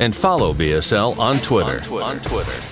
and follow BSL on Twitter. On Twitter. On Twitter.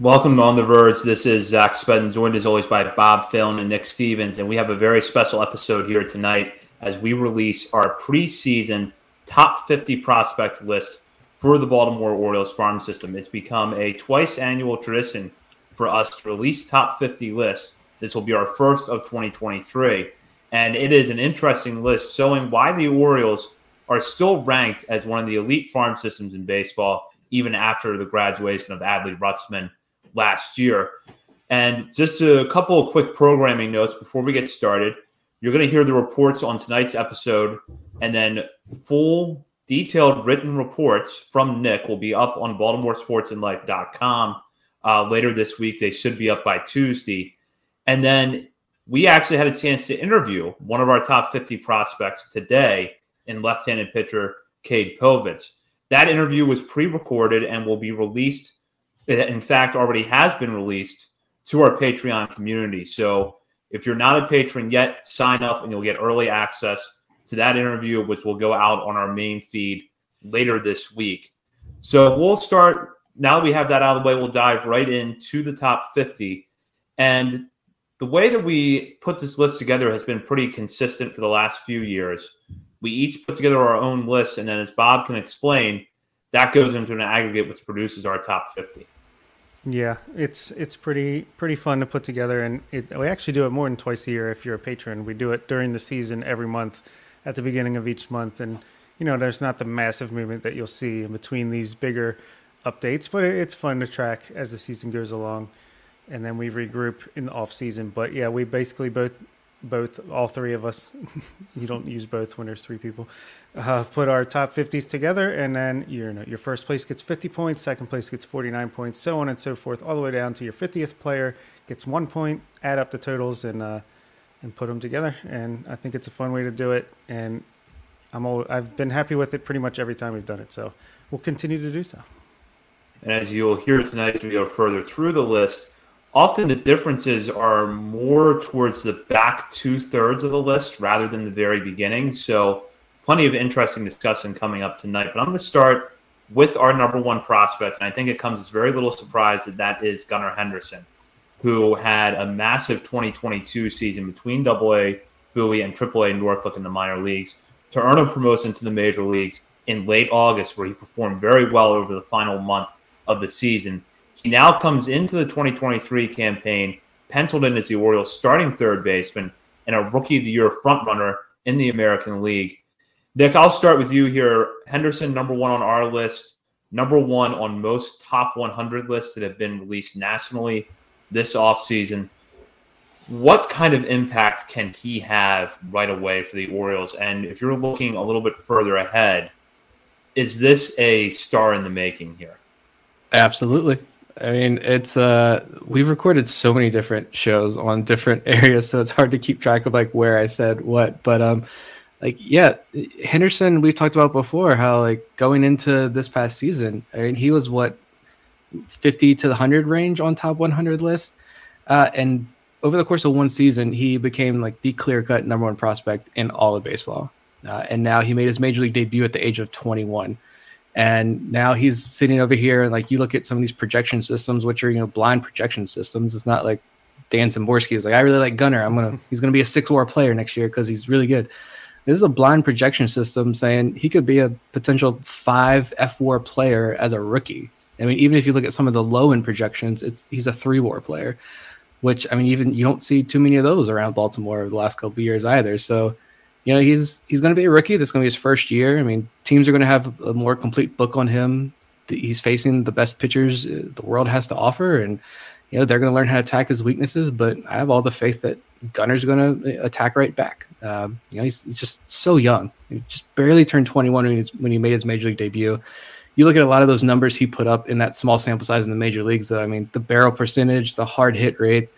Welcome to On the Verge. This is Zach Spedden, joined as always by Bob Philon and Nick Stevens. And we have a very special episode here tonight as we release our preseason top 50 prospect list for the Baltimore Orioles farm system. It's become a twice annual tradition for us to release top 50 lists. This will be our first of 2023. And it is an interesting list showing why the Orioles are still ranked as one of the elite farm systems in baseball, even after the graduation of Adley Rutschman last year. And just a couple of quick programming notes before we get started. You're going to hear the reports on tonight's episode, and then full detailed written reports from Nick will be up on BaltimoreSportsAndLife.com uh, later this week. They should be up by Tuesday. And then we actually had a chance to interview one of our top 50 prospects today in left handed pitcher Cade Povich. That interview was pre recorded and will be released it in fact already has been released to our Patreon community. So if you're not a patron yet, sign up and you'll get early access to that interview, which will go out on our main feed later this week. So we'll start now that we have that out of the way, we'll dive right into the top 50. And the way that we put this list together has been pretty consistent for the last few years. We each put together our own list, and then as Bob can explain, that goes into an aggregate which produces our top 50. Yeah, it's it's pretty pretty fun to put together, and it, we actually do it more than twice a year. If you're a patron, we do it during the season every month, at the beginning of each month, and you know there's not the massive movement that you'll see in between these bigger updates, but it's fun to track as the season goes along, and then we regroup in the off season. But yeah, we basically both both all three of us. You don't use both when there's three people. Uh, put our top 50s together and then your your first place gets 50 points second place gets 49 points so on and so forth all the way down to your 50th player gets one point add up the totals and uh, and put them together. And i think it's a fun way to do it. And i'm all, i've been happy with it pretty much every time we've done it. So we'll continue to do so. And as you'll hear tonight as we go further through the list often the differences are more towards the back two thirds of the list rather than the very beginning. So, plenty of interesting discussion coming up tonight. But I'm going to start with our number one prospect, and I think it comes as very little surprise that that is Gunnar Henderson, who had a massive 2022 season between AA, Bowie, and AAA Norfolk in the minor leagues to earn a promotion to the major leagues in late August, where he performed very well over the final month of the season he now comes into the 2023 campaign penciled in as the Orioles' starting third baseman and a Rookie of the Year frontrunner in the American League. Nick, I'll start with you here. Henderson, number one on our list, number one on most top 100 lists that have been released nationally this offseason. What kind of impact can he have right away for the Orioles? And if you're looking a little bit further ahead, is this a star in the making here? Absolutely. I mean, it's uh we've recorded so many different shows on different areas, so it's hard to keep track of like where I said what. But um like yeah, Henderson we've talked about before how like going into this past season, I mean he was what 50 to the 100 range on top 100 list. Uh and over the course of one season, he became like the clear-cut number one prospect in all of baseball. Uh, and now he made his major league debut at the age of 21. And now he's sitting over here, and like you look at some of these projection systems, which are you know blind projection systems. It's not like Dan Szymborski is like, I really like Gunnar I'm gonna he's gonna be a six WAR player next year because he's really good. This is a blind projection system saying he could be a potential five F war player as a rookie. I mean, even if you look at some of the low end projections, it's he's a three war player, which I mean, even you don't see too many of those around Baltimore over the last couple years either. So, you know, he's he's going to be a rookie. This is going to be his first year. I mean, teams are going to have a more complete book on him. He's facing the best pitchers uh, the world has to offer, and you know they're going to learn how to attack his weaknesses. But I have all the faith that Gunnar's going to uh, attack right back. Um, you know, he's, he's, just so young. He just barely turned 21 when, when he made his major league debut you look at a lot of those numbers he put up in that small sample size in the major leagues, though. I mean, the barrel percentage, the hard hit rate,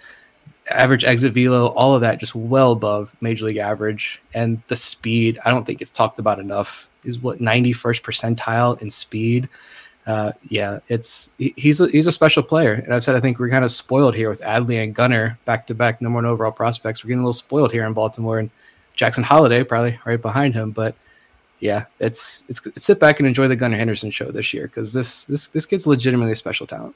average exit velo, all of that just well above major league average. And the speed, I don't think it's talked about enough, is what 91st percentile in speed. Uh, yeah, it's he's a, he's a special player, and I've said I think we're kind of spoiled here with Adley and Gunnar back to back number one overall prospects. We're getting a little spoiled here in Baltimore, and Jackson Holliday probably right behind him, but yeah, it's, it's sit back and enjoy the Gunnar Henderson show this year because this this this kid's legitimately a special talent.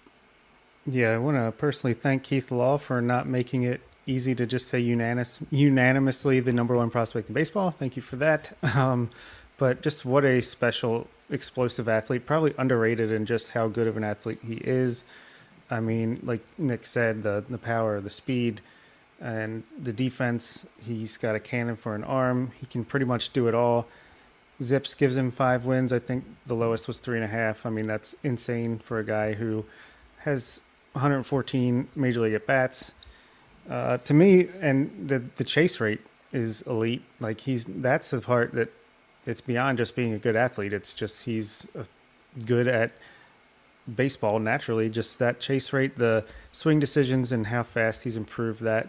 Yeah, I want to personally thank Keith Law for not making it easy to just say unanimous, unanimously the number one prospect in baseball. Thank you for that. Um, but just what a special, explosive athlete, probably underrated in just how good of an athlete he is. I mean, like Nick said, the the power, the speed, and the defense. He's got a cannon for an arm. He can pretty much do it all. ZiPS gives him five wins. I think the lowest was three and a half. I mean, that's insane for a guy who has 114 major league at bats. Uh, to me, and the the chase rate is elite. Like he's that's the part that it's beyond just being a good athlete. It's just he's good at baseball naturally. Just that chase rate, the swing decisions, and how fast he's improved that.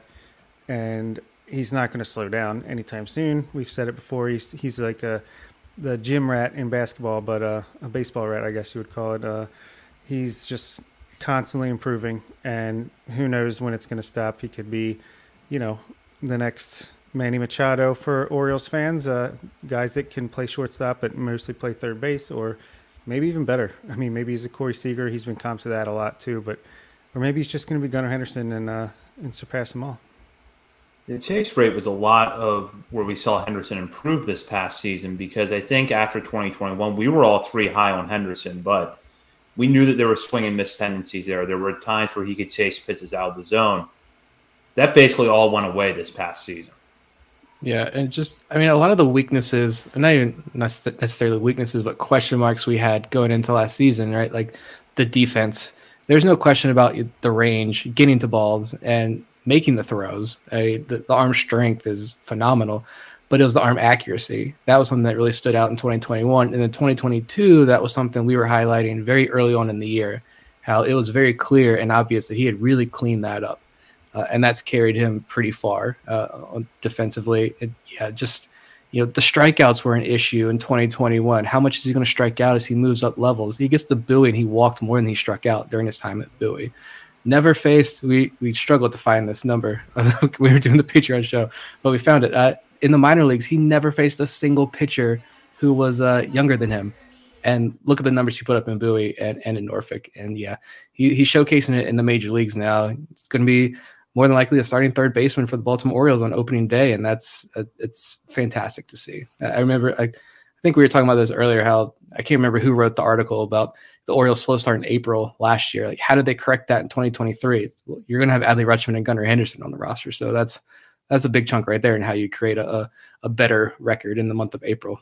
And he's not going to slow down anytime soon. We've said it before. He's he's like a the gym rat in basketball, but uh, a baseball rat, I guess you would call it. Uh, he's just constantly improving, and who knows when it's going to stop. He could be, you know, the next Manny Machado for Orioles fans, uh, guys that can play shortstop but mostly play third base, or maybe even better. I mean, maybe he's a Corey Seager. He's been comped to that a lot too, but or maybe he's just going to be Gunnar Henderson and uh, and surpass them all. The chase rate was a lot of where we saw Henderson improve this past season because I think after 2021, we were all three high on Henderson, but we knew that there were swing and miss tendencies there. There were times where he could chase pitches out of the zone. That basically all went away this past season. Yeah, and just I mean a lot of the weaknesses, not even necessarily weaknesses, but question marks we had going into last season, right? Like the defense. There's no question about the range, getting to balls, and making the throws. I, the, the arm strength is phenomenal, but it was the arm accuracy. That was something that really stood out in 2021. And in 2022, that was something we were highlighting very early on in the year, how it was very clear and obvious that he had really cleaned that up. Uh, and that's carried him pretty far uh, defensively. It, yeah, just you know the strikeouts were an issue in 2021. How much is he going to strike out as he moves up levels? He gets to Bowie and he walked more than he struck out during his time at Bowie never faced. We we struggled to find this number. we were doing the Patreon show, but we found it. Uh, in the minor leagues, he never faced a single pitcher who was uh, younger than him. And look at the numbers he put up in Bowie and, and in Norfolk. And yeah, he, he's showcasing it in the major leagues now. It's going to be more than likely a starting third baseman for the Baltimore Orioles on opening day, and that's uh, it's fantastic to see. I remember, I, I think we were talking about this earlier. How I can't remember who wrote the article about the Orioles slow start in April last year. Like, how did they correct that in 2023? Well, you're going to have Adley Rutschman and Gunnar Henderson on the roster, so that's that's a big chunk right there and how you create a, a better record in the month of April.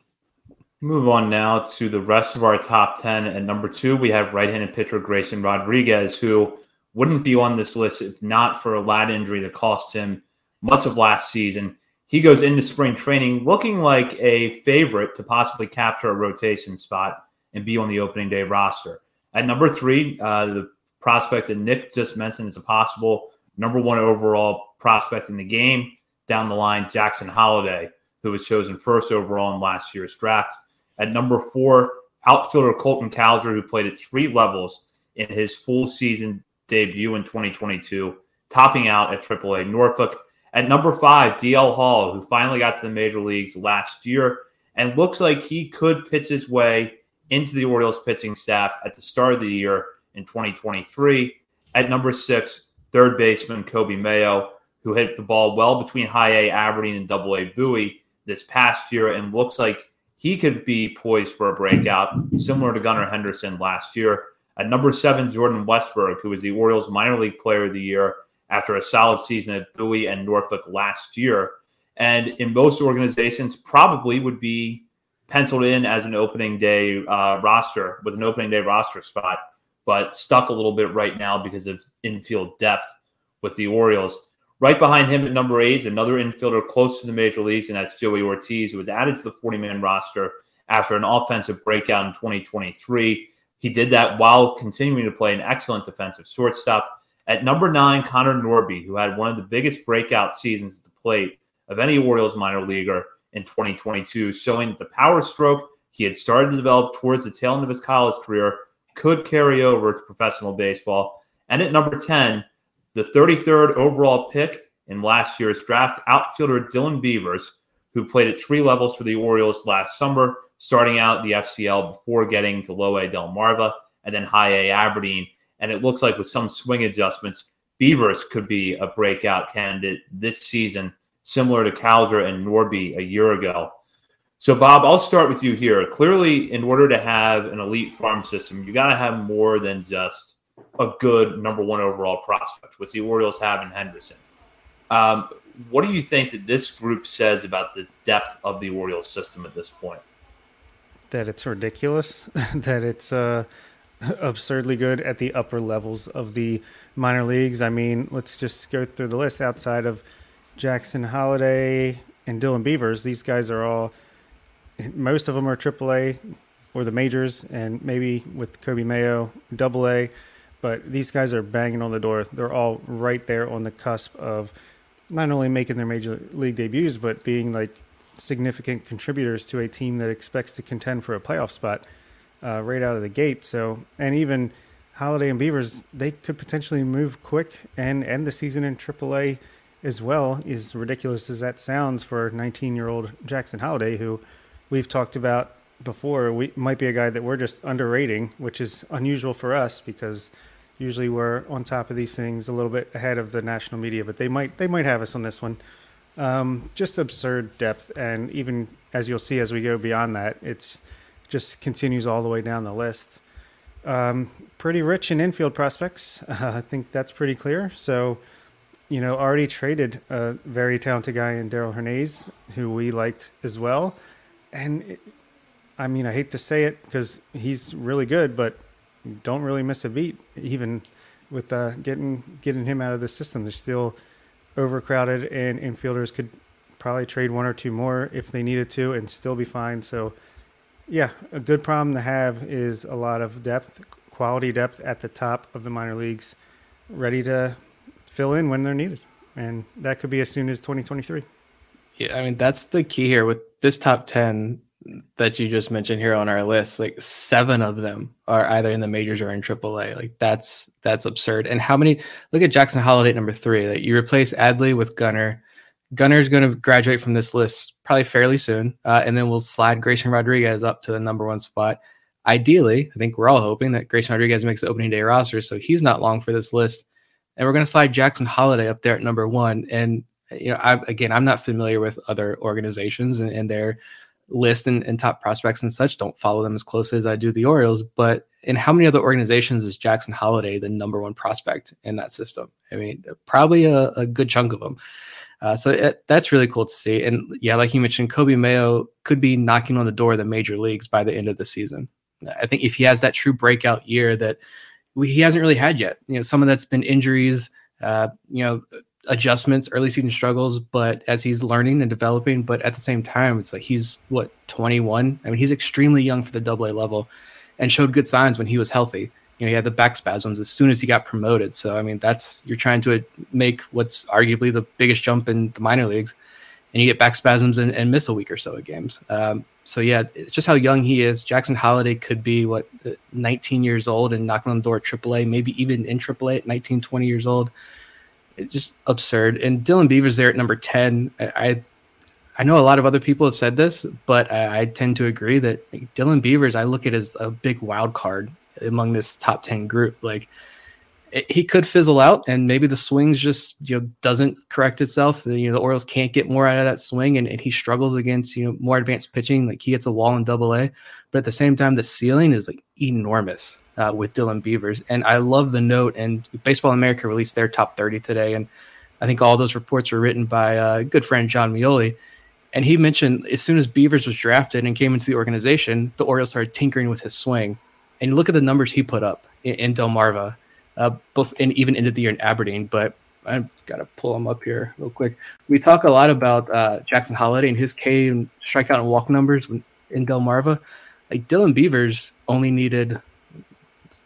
Move on now to the rest of our top 10. At number two, we have right handed pitcher Grayson Rodriguez, who wouldn't be on this list if not for a lat injury that cost him much of last season. He goes into spring training looking like a favorite to possibly capture a rotation spot and be on the opening day roster. At number three, uh, the prospect that Nick just mentioned is a possible number one overall prospect in the game. Down the line, Jackson Holliday, who was chosen first overall in last year's draft. At number four, outfielder Colton Cowser, who played at three levels in his full season debut in 2022, topping out at AAA Norfolk. At number five, DL Hall, who finally got to the major leagues last year and looks like he could pitch his way into the Orioles pitching staff at the start of the year in 2023. At number six, third baseman Coby Mayo, who hit the ball well between high A Aberdeen and double A Bowie this past year and looks like he could be poised for a breakout, similar to Gunnar Henderson last year. At number seven, Jordan Westburg, who was the Orioles minor league player of the year after a solid season at Bowie and Norfolk last year. And in most organizations, probably would be penciled in as an opening day uh, roster with an opening day roster spot, but stuck a little bit right now because of infield depth with the Orioles. Right behind him at number eight another infielder close to the major leagues, and that's Joey Ortiz, who was added to the 40 man roster after an offensive breakout in 2023. He did that while continuing to play an excellent defensive shortstop. At number nine, Connor Norby, who had one of the biggest breakout seasons at the plate of any Orioles minor leaguer in 2022, showing that the power stroke he had started to develop towards the tail end of his college career could carry over to professional baseball. And at number 10, the 33rd overall pick in last year's draft, outfielder Dylan Beavers, who played at three levels for the Orioles last summer, starting out the FCL before getting to low A Delmarva and then high A Aberdeen. And it looks like with some swing adjustments, Beavers could be a breakout candidate this season, similar to Cowser and Norby a year ago. So, Bob, I'll start with you here. Clearly, in order to have an elite farm system, you got to have more than just a good number one overall prospect, which the Orioles have in Henderson. Um, what do you think that this group says about the depth of the Orioles system at this point? That it's ridiculous, that it's uh, absurdly good at the upper levels of the minor leagues. I mean, let's just go through the list outside of Jackson Holliday and Dylan Beavers. These guys are all, most of them are AAA or the majors, and maybe with Coby Mayo, Double A but these guys are banging on the door. They're all right there on the cusp of not only making their major league debuts, but being like significant contributors to a team that expects to contend for a playoff spot uh, right out of the gate. So, and even Holliday and Beavers, they could potentially move quick and end the season in AAA as well. As ridiculous as that sounds for 19 year old Jackson Holliday, who we've talked about before, we might be a guy that we're just underrating, which is unusual for us because usually we're on top of these things a little bit ahead of the national media, but they might they might have us on this one. Um, just absurd depth, and even as you'll see as we go beyond that, it's just continues all the way down the list. Um, pretty rich in infield prospects. Uh, I think that's pretty clear. So, you know, already traded a very talented guy in Darell Hernaiz, who we liked as well. And it, I mean, I hate to say it because he's really good, but don't really miss a beat, even with uh, getting getting him out of the system. They're still overcrowded, and infielders could probably trade one or two more if they needed to, and still be fine. So, yeah, a good problem to have is a lot of depth, quality depth at the top of the minor leagues, ready to fill in when they're needed, and that could be as soon as 2023. Yeah, I mean that's the key here with this top 10 that you just mentioned here on our list, like seven of them are either in the majors or in AAA. Like that's that's absurd. And how many? Look at Jackson Holliday number three. Like you replace Adley with Gunnar. Gunnar's going to graduate from this list probably fairly soon, uh, and then we'll slide Grayson Rodriguez up to the number one spot. Ideally, I think we're all hoping that Grayson Rodriguez makes the opening day roster, so he's not long for this list. And we're going to slide Jackson Holliday up there at number one. And you know, I, again, I'm not familiar with other organizations and, and their list and, and, top prospects and such. Don't follow them as closely as I do the Orioles. But in how many other organizations is Jackson Holliday the number one prospect in that system? I mean, probably a, a good chunk of them. Uh, so it, that's really cool to see. And yeah, like you mentioned, Coby Mayo could be knocking on the door of the major leagues by the end of the season. I think if he has that true breakout year that we, he hasn't really had yet, you know, some of that's been injuries, uh, you know, adjustments, early season struggles, but as he's learning and developing, but at the same time, it's like he's what 21. I mean, he's extremely young for the double A level and showed good signs when he was healthy. You know, he had the back spasms as soon as he got promoted. So, I mean, that's you're trying to make what's arguably the biggest jump in the minor leagues, and you get back spasms and, and miss a week or so of games. Um, so, yeah, it's just how young he is. Jackson Holliday could be what 19 years old and knocking on the door at AAA, maybe even in AAA at 19, 20 years old it's just absurd. And Dylan Beavers there at number 10. I I know a lot of other people have said this, but I, I tend to agree that like, Dylan Beavers I look at as a big wild card among this top 10 group. Like it, he could fizzle out, and maybe the swings just you know doesn't correct itself. You know, the Orioles can't get more out of that swing, and, and he struggles against you know more advanced pitching. Like he hits a wall in Double A, but at the same time, the ceiling is like enormous uh, with Dylan Beavers. And I love the note. And Baseball America released their top 30 today, and I think all those reports were written by a uh, good friend Jon Meoli. And he mentioned as soon as Beavers was drafted and came into the organization, the Orioles started tinkering with his swing. And look at the numbers he put up in, in Delmarva, uh, both and even ended the year in Aberdeen. But I've got to pull him up here real quick. We talk a lot about uh, Jackson Holliday and his K and strikeout and walk numbers in Delmarva. Like Dylan Beavers only needed.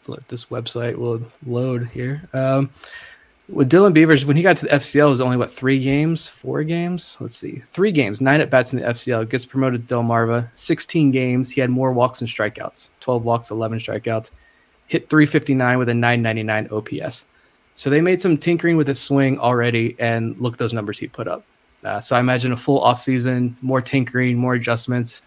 Let this website will load here. Um, with Dylan Beavers, when he got to the FCL, it was only what three games, four games. Let's see, three games, nine at bats in the FCL. Gets promoted to Delmarva, 16 games. He had more walks and strikeouts, 12 walks, 11 strikeouts. Hit 359 with a 999 OPS. So they made some tinkering with his swing already, and look at those numbers he put up. Uh, so I imagine a full offseason, more tinkering, more adjustments.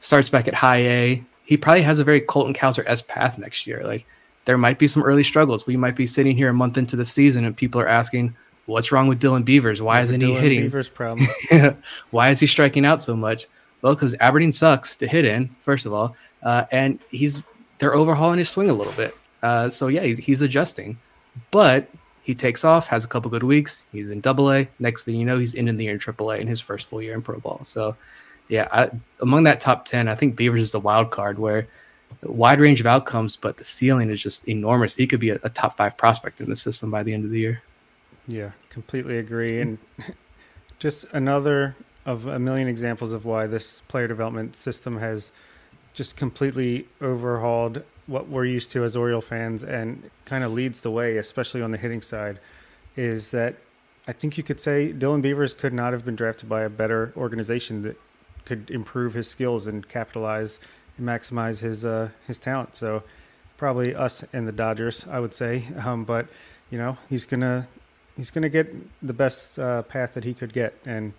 Starts back at high A. He probably has a very Colton Cowser s path next year. Like there might be some early struggles. We might be sitting here a month into the season and people are asking, what's wrong with Dylan Beavers? Why isn't he hitting? Beavers problem. Why is he striking out so much? Well, because Aberdeen sucks to hit in, first of all, uh, and he's they're overhauling his swing a little bit. Uh, so yeah, he's, he's adjusting, but he takes off, has a couple good weeks. He's in Double A. Next thing you know, he's in the year in Triple A in his first full year in Pro Ball. So yeah, I, among that top ten, I think Beavers is the wild card where wide range of outcomes, but the ceiling is just enormous. He could be a, a, top five prospect in the system by the end of the year. Yeah, completely agree. And just another of a million examples of why this player development system has just completely overhauled what we're used to as Oriole fans and kind of leads the way, especially on the hitting side, is that I think you could say Dylan Beavers could not have been drafted by a better organization that could improve his skills and capitalize and maximize his uh, his talent. So probably us and the Dodgers, I would say. Um, but you know, he's gonna he's gonna get the best uh, path that he could get, and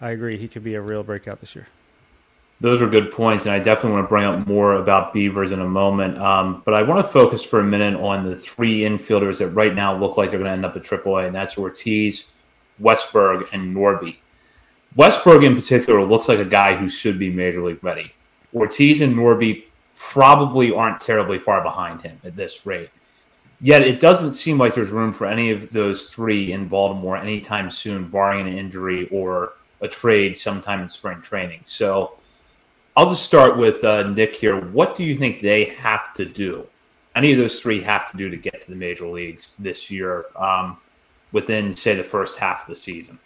I agree, he could be a real breakout this year. Those are good points, and I definitely want to bring up more about Beavers in a moment. Um, but I want to focus for a minute on the three infielders that right now look like they're going to end up at AAA, and that's Ortiz, Westburg, and Norby. Westburg in particular looks like a guy who should be major league ready. Ortiz and Norby probably aren't terribly far behind him at this rate. Yet it doesn't seem like there's room for any of those three in Baltimore anytime soon, barring an injury or a trade sometime in spring training. So I'll just start with uh, Nick here. What do you think they have to do? Any of those three have to do to get to the major leagues this year um, within, say, the first half of the season?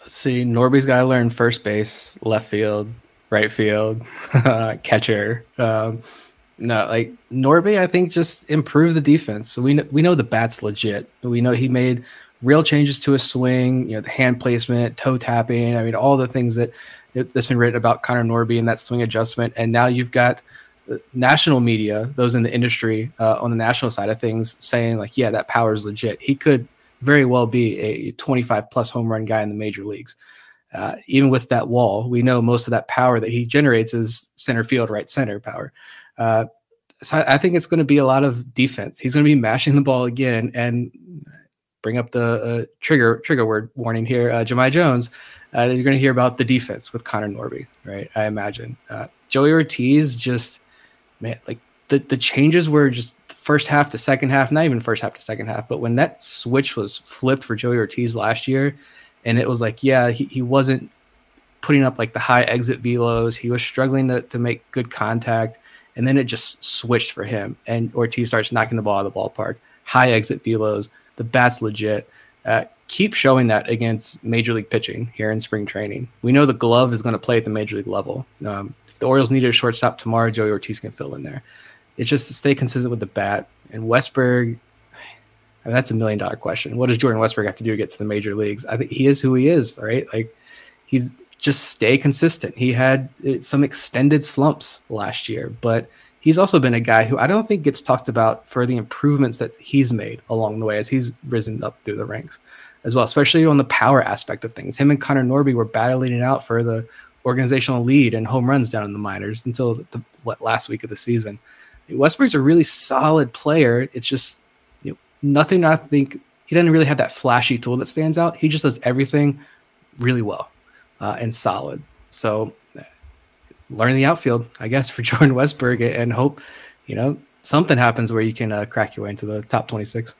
Let's see. Norby's got to learn first base, left field, right field, catcher. Um, no, like Norby, I think just improve the defense. So we know, we know the bat's legit. We know he made real changes to his swing. You know, the hand placement, toe tapping. I mean, all the things that that's been written about Connor Norby and that swing adjustment. And now you've got national media, those in the industry uh, on the national side of things, saying like, yeah, that power is legit. He could very well be a 25 plus home run guy in the major leagues. Uh, even with that wall, we know most of that power that he generates is center field, right center power. Uh, so I, I, think it's going to be a lot of defense. He's going to be mashing the ball again and bring up the uh, trigger trigger word warning here. Uh, Jahmai Jones, uh, you're going to hear about the defense with Connor Norby, right? I imagine uh, Joey Ortiz just man, like the the changes were just first half to second half, not even first half to second half, but when that switch was flipped for Joey Ortiz last year and it was like, yeah, he, he wasn't putting up like the high exit velos. He was struggling to, to make good contact. And then it just switched for him. And Ortiz starts knocking the ball out of the ballpark. High exit velos. The bat's legit. Uh, keep showing that against major league pitching here in spring training. We know the glove is going to play at the major league level. Um, if the Orioles needed a shortstop tomorrow, Joey Ortiz can fill in there. It's just to stay consistent with the bat. And Westburg, I mean, that's a million dollar question. What does Jordan Westburg have to do to get to the major leagues? I think he is who he is, right? Like he's just stay consistent. He had uh, some extended slumps last year, but he's also been a guy who I don't think gets talked about for the improvements that he's made along the way as he's risen up through the ranks as well, especially on the power aspect of things. Him and Connor Norby were battling it out for the organizational lead and home runs down in the minors until the, what last week of the season. Westburg's a really solid player. It's just nothing I think he doesn't really have that flashy tool that stands out. He just does everything really well uh, and solid. So learn the outfield, I guess, for Jordan Westburg and hope, you know, something happens where you can uh, crack your way into the top 26.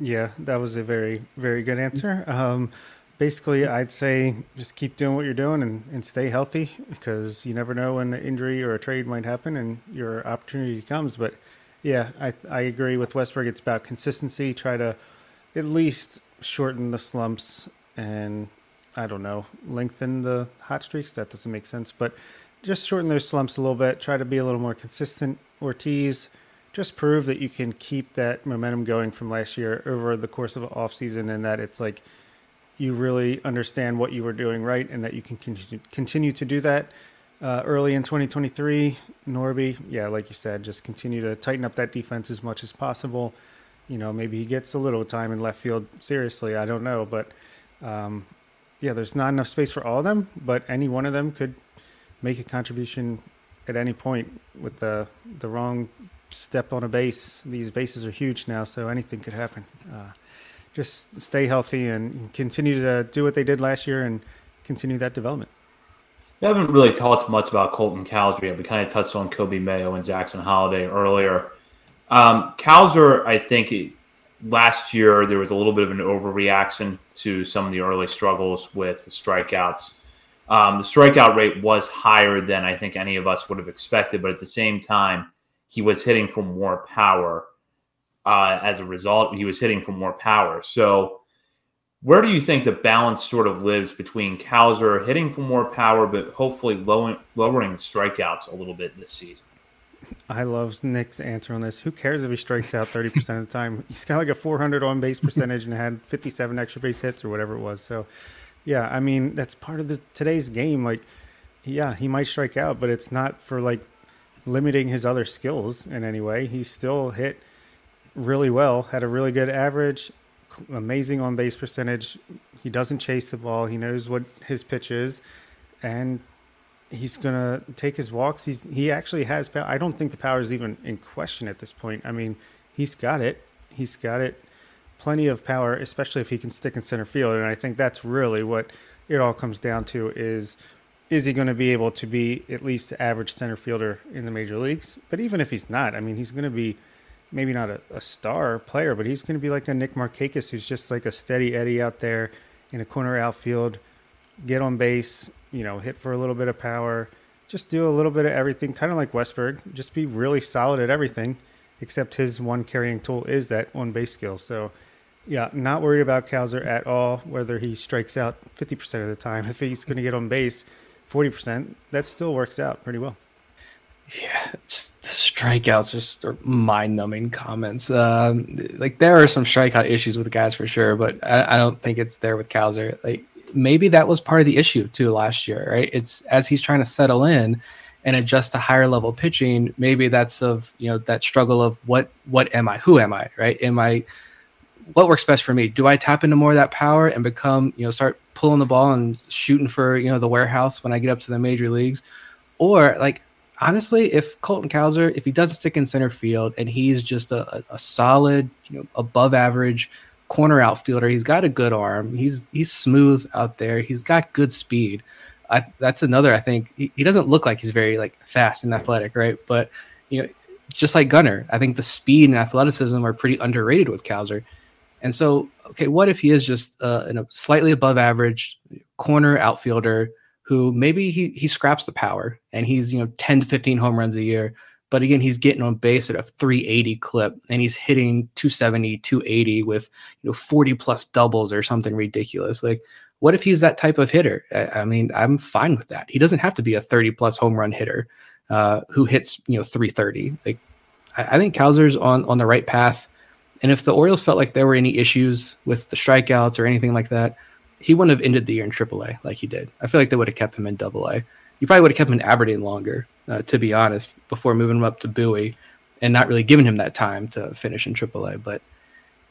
Yeah, that was a very, very good answer. Um, basically, I'd say just keep doing what you're doing and, and stay healthy because you never know when an injury or a trade might happen and your opportunity comes. But yeah, I, I agree with Westburg. It's about consistency. Try to at least shorten the slumps and I don't know, lengthen the hot streaks. That doesn't make sense, but just shorten those slumps a little bit. Try to be a little more consistent. Ortiz, just prove that you can keep that momentum going from last year over the course of an off season, and that it's like you really understand what you were doing right, and that you can continue to do that. Uh, early in 2023, Norby, yeah, like you said, just continue to tighten up that defense as much as possible. You know, maybe he gets a little time in left field. Seriously, I don't know, but um, yeah, there's not enough space for all of them, but any one of them could make a contribution at any point with the the wrong step on a base. These bases are huge now, so anything could happen. Uh, just stay healthy and continue to do what they did last year and continue that development. We haven't really talked much about Colton yet. We kind of touched on Coby Mayo and Jackson Holliday earlier. Um, Cowser, I think, last year there was a little bit of an overreaction to some of the early struggles with the strikeouts. Um, the strikeout rate was higher than I think any of us would have expected, but at the same time, he was hitting for more power. Uh, as a result, he was hitting for more power. So, where do you think the balance sort of lives between Cowser hitting for more power, but hopefully lowering, lowering strikeouts a little bit this season? I love Nick's answer on this. Who cares if he strikes out 30% of the time? He's got like a 400 on base percentage and had 57 extra base hits or whatever it was. So, yeah, I mean, that's part of the today's game. Like, yeah, he might strike out, but it's not for like limiting his other skills in any way. He still hit really well, had a really good average, amazing on base percentage. He doesn't chase the ball. He knows what his pitch is. And he's gonna take his walks. He's he actually has power. I don't think the power is even in question at this point. I mean, he's got it. He's got it. Plenty of power, especially if he can stick in center field. And I think that's really what it all comes down to is is he going to be able to be at least average center fielder in the major leagues? But even if he's not, I mean, he's going to be maybe not a, a star player, but he's going to be like a Nick Markakis, who's just like a steady Eddie out there in a corner outfield, get on base, you know, hit for a little bit of power, just do a little bit of everything, kind of like Westburg. Just be really solid at everything, except his one carrying tool is that on base skill. So, yeah, not worried about Cowser at all, whether he strikes out 50% of the time. If he's going to get on base 40%, that still works out pretty well. Yeah, just the strikeouts just are mind-numbing comments. Um, like there are some strikeout issues with guys for sure, but I, I don't think it's there with Cowser. Like maybe that was part of the issue too last year, right? It's as he's trying to settle in and adjust to higher level pitching, maybe that's of, you know, that struggle of what what am I? Who am I? Right? Am I what works best for me? Do I tap into more of that power and become, you know, start pulling the ball and shooting for, you know, the warehouse when I get up to the major leagues? Or like honestly, if Colton Cowser, if he doesn't stick in center field and he's just a, a solid, you know, above average corner outfielder. He's got a good arm. He's he's smooth out there. He's got good speed. I, that's another. I think he, he doesn't look like he's very like fast and athletic, right? But you know, just like Gunnar, I think the speed and athleticism are pretty underrated with Cowser. And so, okay, what if he is just uh, a slightly above average corner outfielder who maybe he he scraps the power and he's you know 10 to 15 home runs a year, but again, he's getting on base at a 380 clip and he's hitting 270, 280 with you know 40 plus doubles or something ridiculous. Like, what if he's that type of hitter? I, I mean, I'm fine with that. He doesn't have to be a 30 plus home run hitter uh, who hits you know 330. Like, I, I think Cowser's on on the right path. And if the Orioles felt like there were any issues with the strikeouts or anything like that, he wouldn't have ended the year in AAA like he did. I feel like they would have kept him in AA. You probably would have kept him in Aberdeen longer uh, to be honest, before moving him up to Bowie and not really giving him that time to finish in AAA. But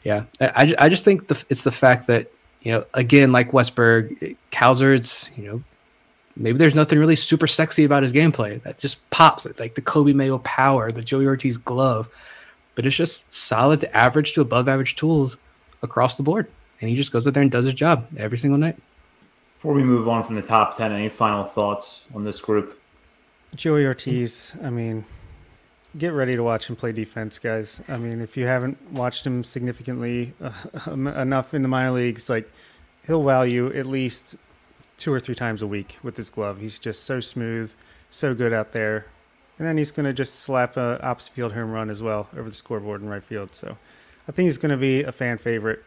yeah, I, I just think the, it's the fact that, you know, again, like Westburg, Cowser, it's, you know, maybe there's nothing really super sexy about his gameplay that just pops it, like the Coby Mayo power, the Joey Ortiz glove. but it's just solid to average to above average tools across the board. And he just goes out there and does his job every single night. Before we move on from the top 10, any final thoughts on this group? Joey Ortiz, I mean, get ready to watch him play defense, guys. I mean, if you haven't watched him significantly uh, enough in the minor leagues, like he'll wow you at least two or three times a week with his glove. He's just so smooth, so good out there. And then he's going to just slap a opposite field home run as well over the scoreboard in right field. So I think he's going to be a fan favorite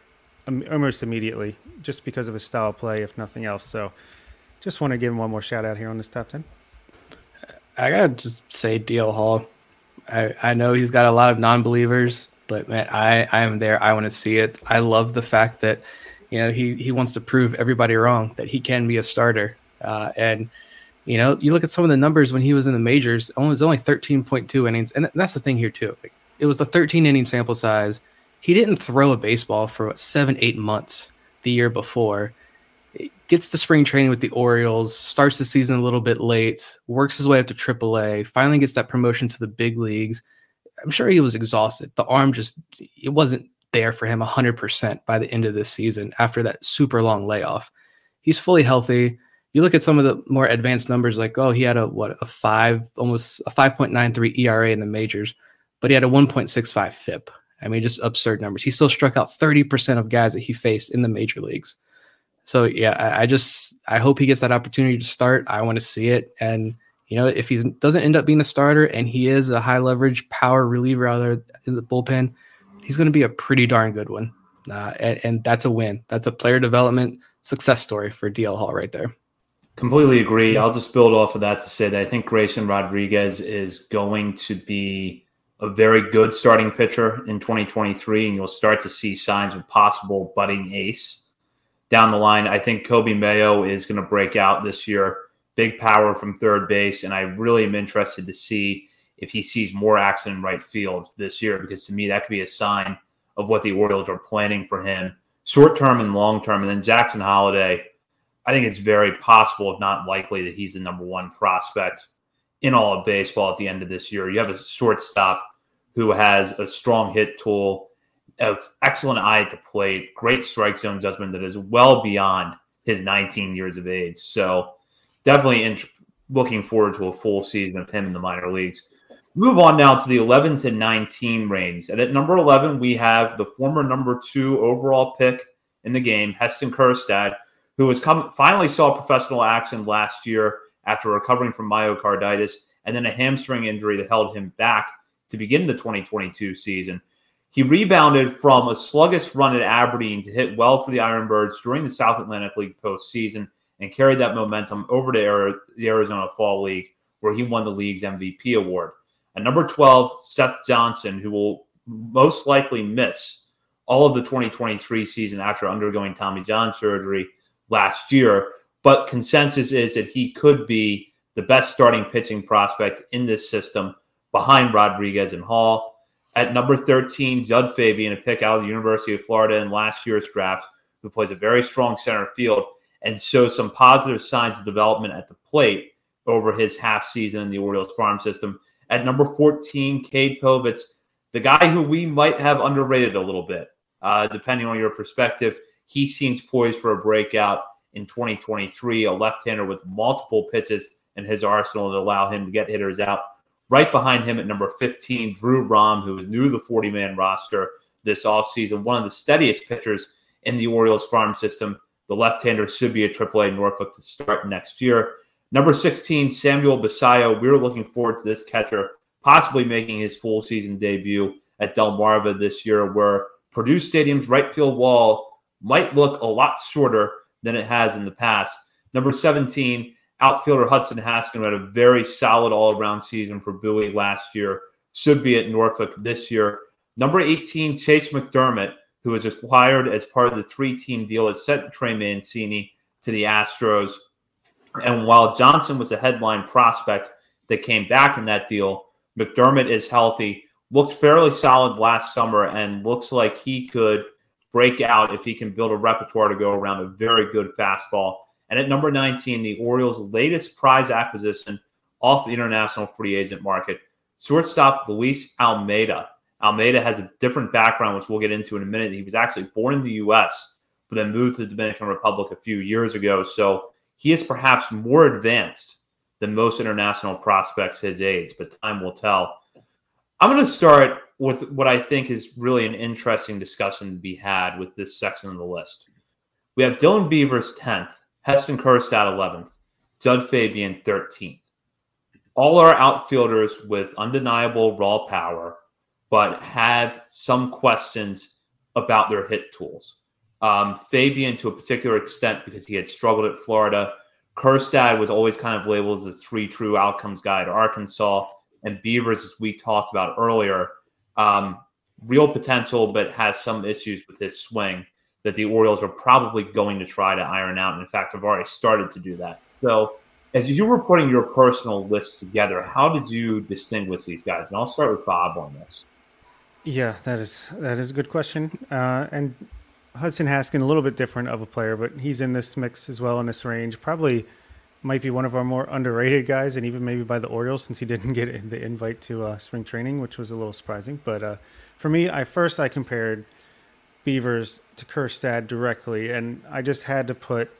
almost immediately just because of his style of play, if nothing else. So just want to give him one more shout out here on this top 10. I got to just say DL Hall. I, I know he's got a lot of non believers, but man, I, I am there. I want to see it. I love the fact that, you know, he, he wants to prove everybody wrong that he can be a starter. Uh, and, you know, you look at some of the numbers when he was in the majors, it was only 13.2 innings. And that's the thing here, too. It was a 13 inning sample size. He didn't throw a baseball for what, seven, eight months the year before. Gets to spring training with the Orioles, starts the season a little bit late, works his way up to AAA, finally gets that promotion to the big leagues. I'm sure he was exhausted. The arm just, it wasn't there for him 100% by the end of this season after that super long layoff. He's fully healthy. You look at some of the more advanced numbers, like, oh, he had a, what, a five, almost a 5.93 ERA in the majors, but he had a 1.65 FIP. I mean, just absurd numbers. He still struck out 30% of guys that he faced in the major leagues. So yeah, I, I just I hope he gets that opportunity to start. I want to see it. And you know, if he doesn't end up being a starter and he is a high leverage power reliever out there in the bullpen, he's going to be a pretty darn good one. Uh, and, and that's a win. That's a player development success story for DL Hall right there. Completely agree. I'll just build off of that to say that I think Grayson Rodriguez is going to be a very good starting pitcher in 2023, and you'll start to see signs of possible budding ace down the line. I think Coby Mayo is going to break out this year. Big power from third base, and I really am interested to see if he sees more action in right field this year, because to me that could be a sign of what the Orioles are planning for him, short term and long term. And then Jackson Holliday, I think it's very possible, if not likely, that he's the number one prospect in all of baseball at the end of this year. You have a shortstop who has a strong hit tool, excellent eye at the plate, great strike zone judgment that is well beyond his 19 years of age. So definitely in, looking forward to a full season of him in the minor leagues. Move on now to the 11 to 19 range. And at number 11, we have the former number two overall pick in the game, Heston Kjerstad, who has come finally saw professional action last year after recovering from myocarditis and then a hamstring injury that held him back to begin the 2022 season. He rebounded from a sluggish run at Aberdeen to hit well for the Ironbirds during the South Atlantic League postseason and carried that momentum over to the Arizona Fall League, where he won the league's MVP award. At number 12, Seth Johnson, who will most likely miss all of the 2023 season after undergoing Tommy John surgery last year. But consensus is that he could be the best starting pitching prospect in this system behind Rodriguez and Hall. At number 13, Jud Fabian, a pick out of the University of Florida in last year's draft, who plays a very strong center field and shows some positive signs of development at the plate over his half season in the Orioles farm system. At number 14, Cade Povich, the guy who we might have underrated a little bit, uh, depending on your perspective. He seems poised for a breakout in 2023, a left hander with multiple pitches in his arsenal that allow him to get hitters out Right behind him at number 15, Drew Rom, who is new to the 40 man roster this offseason, one of the steadiest pitchers in the Orioles farm system. The left hander should be a AAA Norfolk to start next year. Number 16, Samuel Basallo. We're looking forward to this catcher possibly making his full season debut at Delmarva this year, where Perdue Stadium's right field wall might look a lot shorter than it has in the past. Number 17, Outfielder Hudson Haskin had a very solid all around season for Bowie last year, should be at Norfolk this year. Number 18, Chayce McDermott, who was acquired as part of the three team deal, has sent Trey Mancini to the Astros. And while Johnson was a headline prospect that came back in that deal, McDermott is healthy, looks fairly solid last summer, and looks like he could break out if he can build a repertoire to go around a very good fastball and at number 19, the Orioles' latest prize acquisition off the international free agent market, shortstop Luis Almeida. Almeida has a different background, which we'll get into in a minute. He was actually born in the U.S., but then moved to the Dominican Republic a few years ago. So he is perhaps more advanced than most international prospects his age, but time will tell. I'm going to start with what I think is really an interesting discussion to be had with this section of the list. We have Dylan Beavers 10th, Heston Kjerstad 11th, Jud Fabian 13th. All are outfielders with undeniable raw power, but have some questions about their hit tools. Um, Fabian, to a particular extent, because he had struggled at Florida. Kjerstad was always kind of labeled as a three true outcomes guy to Arkansas. And Beavers, as we talked about earlier, um, real potential, but has some issues with his swing that the Orioles are probably going to try to iron out. And in fact, have already started to do that. So, as you were putting your personal list together, how did you distinguish these guys? And I'll start with Bob on this. Yeah, that is that is a good question. Uh, and Hudson Haskin, a little bit different of a player, but he's in this mix as well in this range. Probably might be one of our more underrated guys, and even maybe by the Orioles since he didn't get the invite to uh, spring training, which was a little surprising. But uh, for me, I first I compared Beavers to Kjerstad directly, and I just had to put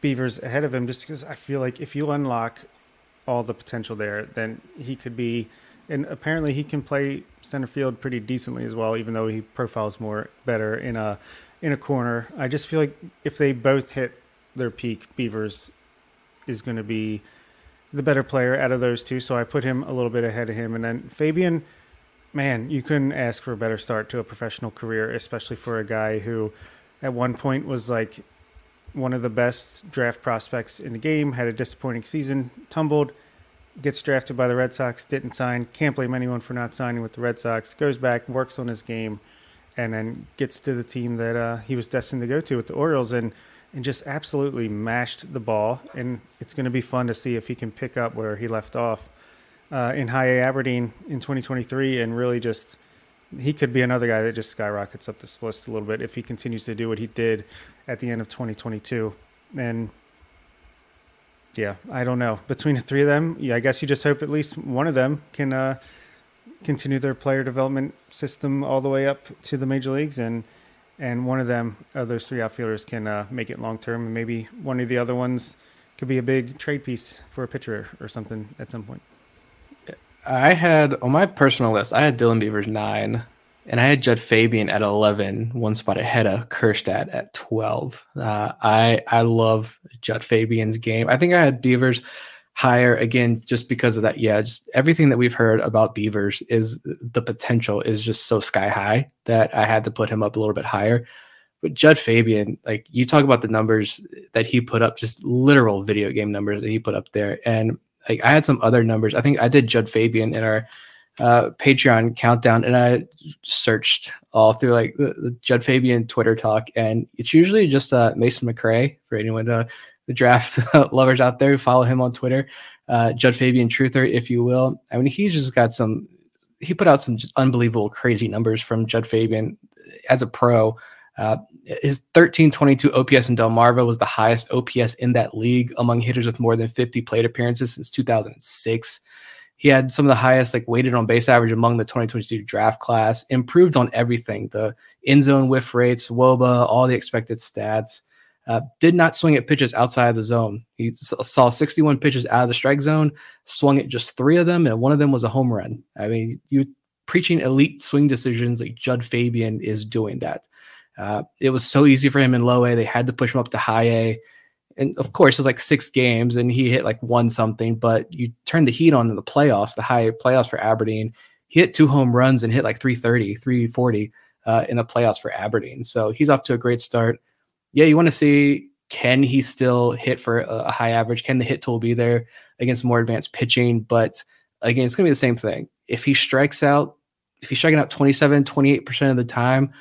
Beavers ahead of him just because I feel like if you unlock all the potential there, then he could be. And apparently, he can play center field pretty decently as well, even though he profiles more better in a in a corner. I just feel like if they both hit their peak, Beavers is going to be the better player out of those two. So I put him a little bit ahead of him. And then Fabian, man, you couldn't ask for a better start to a professional career, especially for a guy who at one point was like one of the best draft prospects in the game, had a disappointing season, tumbled, gets drafted by the Red Sox, didn't sign, can't blame anyone for not signing with the Red Sox, goes back, works on his game and then gets to the team that uh, he was destined to go to with the Orioles and and just absolutely mashed the ball. And it's going to be fun to see if he can pick up where he left off uh, in High A Aberdeen in 2023 and really just he could be another guy that just skyrockets up this list a little bit if he continues to do what he did at the end of 2022. And yeah, I don't know. Between the three of them, yeah, I guess you just hope at least one of them can uh, continue their player development system all the way up to the major leagues, and and one of them, of those three outfielders, can uh, make it long term, and maybe one of the other ones could be a big trade piece for a pitcher or something at some point. I had on my personal list, I had Dylan Beavers nine, and I had Jud Fabian at 11, one spot ahead of Kjerstad at 12. Uh, I I love Jud Fabian's game. I think I had Beavers higher again just because of that yeah just everything that we've heard about beavers is the potential is just so sky high that i had to put him up a little bit higher but Jud fabian like you talk about the numbers that he put up just literal video game numbers that he put up there and like i had some other numbers i think i did Jud fabian in our uh, patreon countdown and i searched all through like the, the jud fabian twitter talk and it's usually just uh, mason mccrae for anyone to the draft lovers out there who follow him on Twitter, uh, Jud Fabian Truther, if you will. I mean, he's just got some. He put out some unbelievable, crazy numbers from Jud Fabian as a pro. Uh, his 1322 OPS in Delmarva was the highest OPS in that league among hitters with more than 50 plate appearances since 2006. He had some of the highest like weighted on base average among the 2022 draft class. Improved on everything: the in zone whiff rates, WOBA, all the expected stats. Uh, did not swing at pitches outside of the zone. He saw 61 pitches out of the strike zone, swung at just three of them, and one of them was a home run. I mean, you preaching elite swing decisions like Jud Fabian is doing that. Uh, it was so easy for him in low A. They had to push him up to high A. And of course, it was like six games and he hit like one something, but you turn the heat on in the playoffs, the high playoffs for Aberdeen. He hit two home runs and hit like 330, 340 uh, in the playoffs for Aberdeen. So he's off to a great start yeah, you want to see can he still hit for a high average? Can the hit tool be there against more advanced pitching? But again, it's going to be the same thing. If he strikes out, if he's striking out 27, 28% of the time,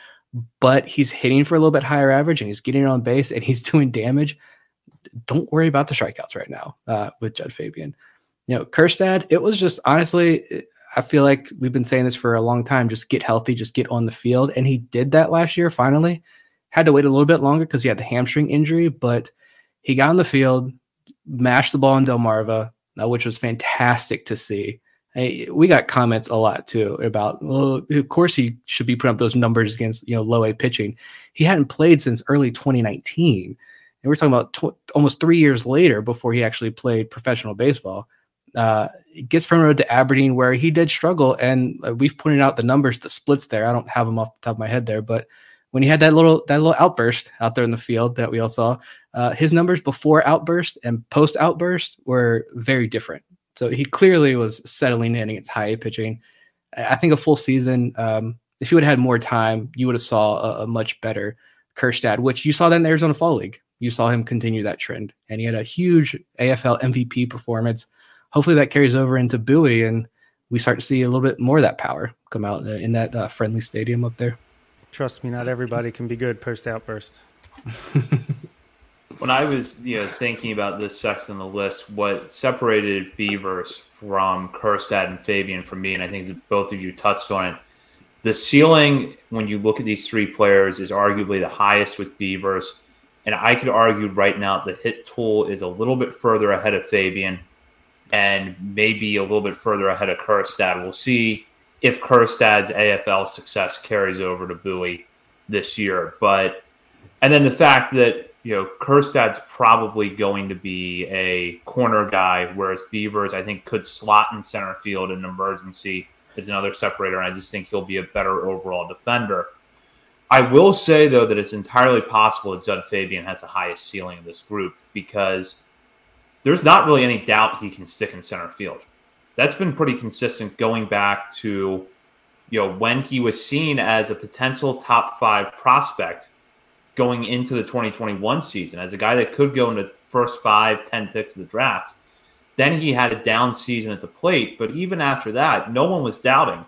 but he's hitting for a little bit higher average and he's getting on base and he's doing damage, don't worry about the strikeouts right now uh, with Jud Fabian. You know, Kjerstad, it was just honestly, I feel like we've been saying this for a long time. Just get healthy, just get on the field. And he did that last year finally. Had to wait a little bit longer because he had the hamstring injury, but he got on the field, mashed the ball in Delmarva, uh, which was fantastic to see. We got comments a lot too about, well, of course he should be putting up those numbers against you know low A pitching. He hadn't played since early 2019, and we're talking about tw- almost three years later before he actually played professional baseball. Uh, gets promoted to Aberdeen, where he did struggle, and uh, we've pointed out the numbers, the splits there. I don't have them off the top of my head there, but when he had that little that little outburst out there in the field that we all saw, uh, his numbers before outburst and post outburst were very different. So he clearly was settling in against high A pitching. I think a full season, um, if he would have had more time, you would have saw a, a, much better Kjerstad, which you saw then in the Arizona Fall League. You saw him continue that trend, and he had a huge AFL MVP performance. Hopefully, that carries over into Bowie, and we start to see a little bit more of that power come out in that uh, friendly stadium up there. Trust me, not everybody can be good post outburst. when I was you know thinking about this section of the list, what separated Beavers from Kjerstad and Fabian for me, and I think both of you touched on it. The ceiling, when you look at these three players, is arguably the highest with Beavers. And I could argue right now the hit tool is a little bit further ahead of Fabian and maybe a little bit further ahead of Kjerstad. We'll see if Kjerstad's AFL success carries over to Bowie this year. But, and then the fact that you know, Kjerstad's probably going to be a corner guy, whereas Beavers, I think, could slot in center field in emergency as another separator. And I just think he'll be a better overall defender. I will say, though, that it's entirely possible that Jud Fabian has the highest ceiling in this group because there's not really any doubt he can stick in center field. That's been pretty consistent going back to, you know, when he was seen as a potential top five prospect going into the 2021 season as a guy that could go in the first five, 10 picks of the draft. Then he had a down season at the plate, but even after that, no one was doubting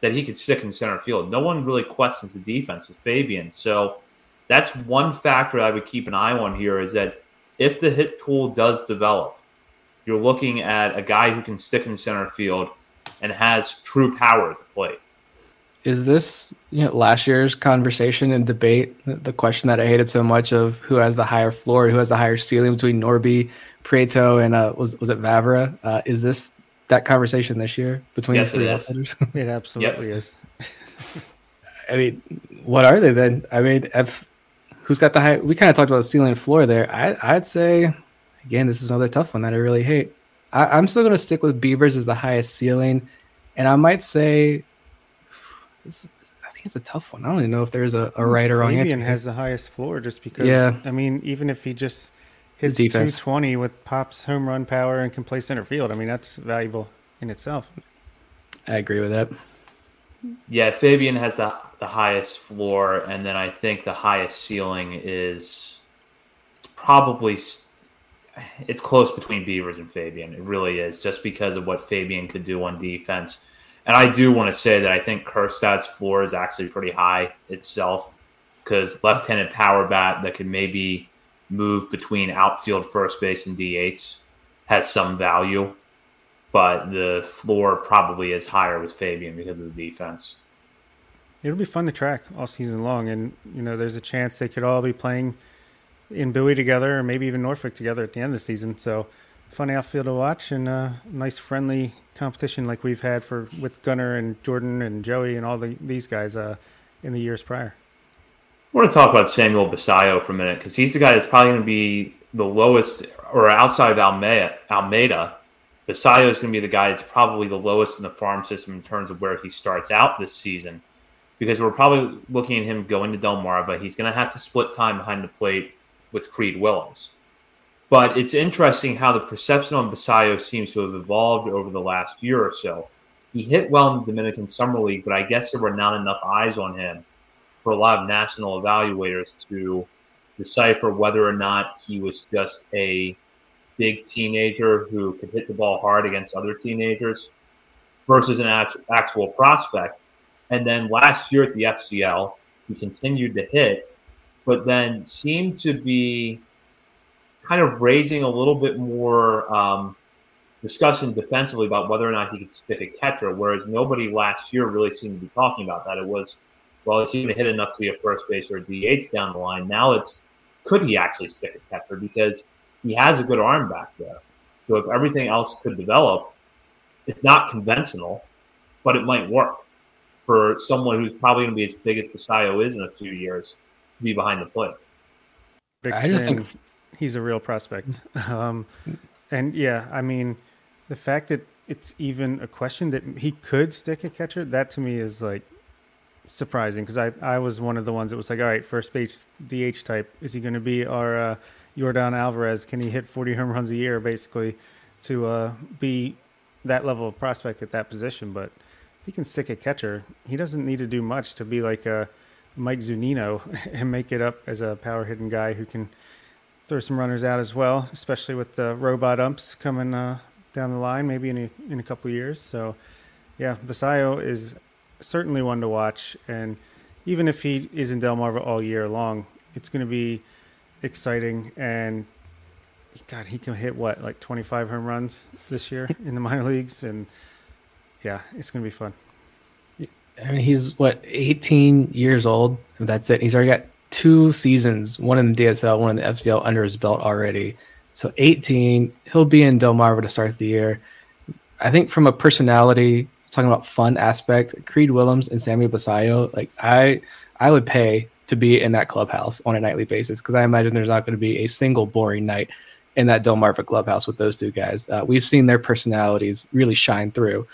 that he could stick in center field. No one really questions the defense with Fabian. So that's one factor I would keep an eye on here is that if the hit tool does develop, you're looking at a guy who can stick in center field and has true power at the plate is this you know last year's conversation and debate the question that I hated so much of who has the higher floor, who has the higher ceiling between Norby, Prieto, and uh, was was it Vavra? Uh, is this that conversation this year between yes, three outsiders? It absolutely yep. is. I mean, what are they then? I mean, if who's got the high? We kind of talked about the ceiling and floor there. I, I'd say, again, this is another tough one that I really hate. I, I'm still going to stick with Beavers as the highest ceiling, and I might say this is, I think it's a tough one. I don't even know if there's a, a mm, right or wrong answer. has the highest floor just because. Yeah. I mean, even if he just hits 220 with pops home run power and can play center field, I mean that's valuable in itself. I agree with that. Yeah, Fabian has the the highest floor, and then I think the highest ceiling is it's probably it's close between Beavers and Fabian. It really is, just because of what Fabian could do on defense. And I do want to say that I think Kjerstad's floor is actually pretty high itself because left-handed power bat that can maybe move between outfield, first base, and DH has some value, but the floor probably is higher with Fabian because of the defense. It'll be fun to track all season long, and you know, there's a chance they could all be playing in Bowie together, or maybe even Norfolk together at the end of the season. So, fun outfield to watch, and uh, nice friendly competition like we've had for with Gunnar and Jordan and Joey and all the, these guys uh, in the years prior. I want to talk about Samuel Basallo for a minute because he's the guy that's probably going to be the lowest or outside of Almeida. Almeida, Basallo is going to be the guy that's probably the lowest in the farm system in terms of where he starts out this season because we're probably looking at him going to Delmarva. He's going to have to split time behind the plate with Creed Willems. But it's interesting how the perception on Basallo seems to have evolved over the last year or so. He hit well in the Dominican Summer League, but I guess there were not enough eyes on him for a lot of national evaluators to decipher whether or not he was just a big teenager who could hit the ball hard against other teenagers versus an actual prospect. And then last year at the FCL, he continued to hit, but then seemed to be kind of raising a little bit more um, discussion defensively about whether or not he could stick a catcher, whereas nobody last year really seemed to be talking about that. It was, well, is he going to hit enough to be a first base or a DH down the line? Now it's, could he actually stick a catcher? Because he has a good arm back there. So if everything else could develop, It's not conventional, but it might work for someone who's probably going to be as big as Basallo is in a few years to be behind the plate. I just think he's a real prospect. Um, and yeah, I mean, the fact that it's even a question that he could stick a catcher, that to me is like surprising because I, I was one of the ones that was like, all right, first base DH type. Is he going to be our uh, Yordan Alvarez? Can he hit 40 home runs a year basically to uh, be that level of prospect at that position? But he can stick a catcher, he doesn't need to do much to be like a Mike Zunino and make it up as a power hitting guy who can throw some runners out as well, especially with the robot umps coming uh, down the line, maybe in a, in a couple years. So, yeah, Basallo is certainly one to watch. And even if he is in Delmarva all year long, it's going to be exciting. And God, he can hit what, like 25 home runs this year in the minor leagues. And yeah, it's going to be fun. I mean, he's what, 18 years old? That's it. He's already got two seasons, one in the DSL, one in the FCL under his belt already. So 18, he'll be in Delmarva to start the year. I think from a personality, talking about fun aspect, Creed Willems and Sammy Basallo, like I I would pay to be in that clubhouse on a nightly basis because I imagine there's not going to be a single boring night in that Delmarva clubhouse with those two guys. Uh, we've seen their personalities really shine through,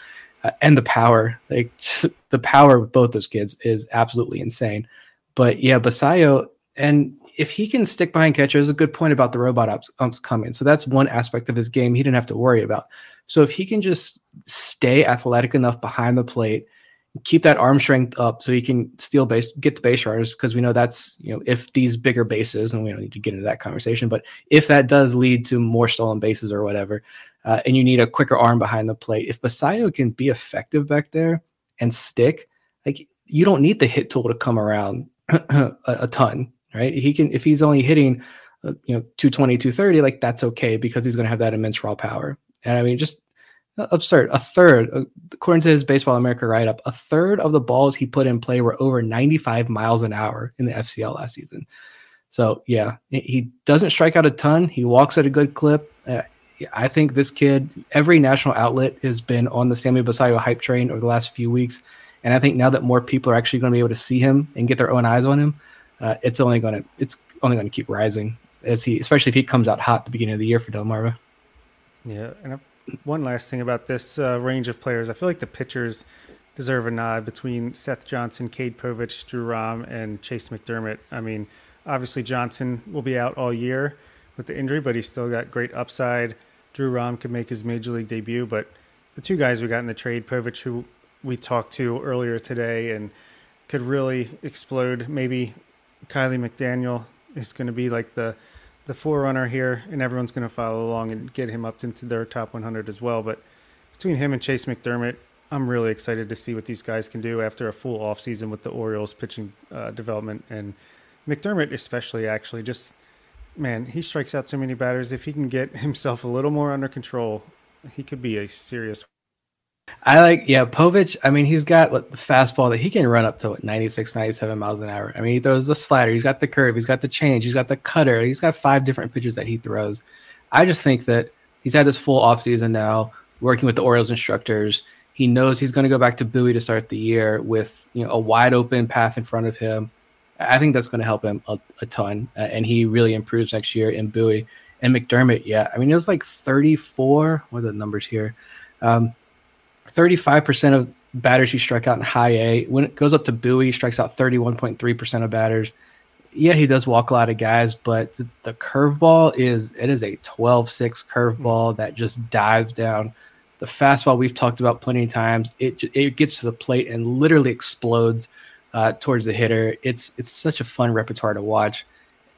uh, and the power, like just, the power of both those kids is absolutely insane. But yeah, Basallo, and if he can stick behind catcher, is a good point about the robot umps coming. So that's one aspect of his game he didn't have to worry about. So if he can just stay athletic enough behind the plate, keep that arm strength up, so he can steal base, get the base runners, because we know that's you know if these bigger bases, and we don't need to get into that conversation, but if that does lead to more stolen bases or whatever, uh, and you need a quicker arm behind the plate, if Basallo can be effective back there and stick, like you don't need the hit tool to come around a, a ton right? He can if he's only hitting uh, you know 220 230 like that's okay because he's going to have that immense raw power. And I mean just uh, absurd. A third, uh, according to his Baseball America write up, a third of the balls he put in play were over 95 miles an hour in the FCL last season. So yeah, he doesn't strike out a ton. He walks at a good clip. Uh, I think this kid, every national outlet has been on the Sammy Basallo hype train over the last few weeks. And I think now that more people are actually going to be able to see him and get their own eyes on him, uh, it's only going to it's only going to keep rising as he, especially if he comes out hot at the beginning of the year for Delmarva. Yeah, and one last thing about this uh, range of players, I feel like the pitchers deserve a nod between Seth Johnson, Cade Povich, Drew Rom, and Chayce McDermott. I mean, obviously Johnson will be out all year with the injury, but he's still got great upside. Drew Rom could make his major league debut, but the two guys we got in the trade, Povich, who we talked to earlier today, and could really explode. Maybe Kiley McDaniel is going to be like the the forerunner here, and everyone's going to follow along and get him up into their top 100 as well. But between him and Chayce McDermott, I'm really excited to see what these guys can do after a full offseason with the Orioles pitching uh, development. And McDermott especially actually just man he strikes out so many batters. If he can get himself a little more under control he could be a serious I like, yeah, Povich. I mean, he's got what the fastball that he can run up to what 96, 97 miles an hour. I mean, he throws the slider, he's got the curve, he's got the change, he's got the cutter, he's got five different pitches that he throws. I just think that he's had this full offseason now, working with the Orioles instructors. He knows he's going to go back to Bowie to start the year with you know a wide open path in front of him. I think that's going to help him a, a ton, uh, and he really improves next year in Bowie. And McDermott, yeah, I mean, it was like 34. What are the numbers here? Um, 35% of batters he struck out in high A. When it goes up to Bowie, he strikes out 31.3% of batters. Yeah, he does walk a lot of guys, but the, the curveball is it is a 12-6 curveball that just dives down. The fastball we've talked about plenty of times. It it gets to the plate and literally explodes uh, towards the hitter. It's it's such a fun repertoire to watch.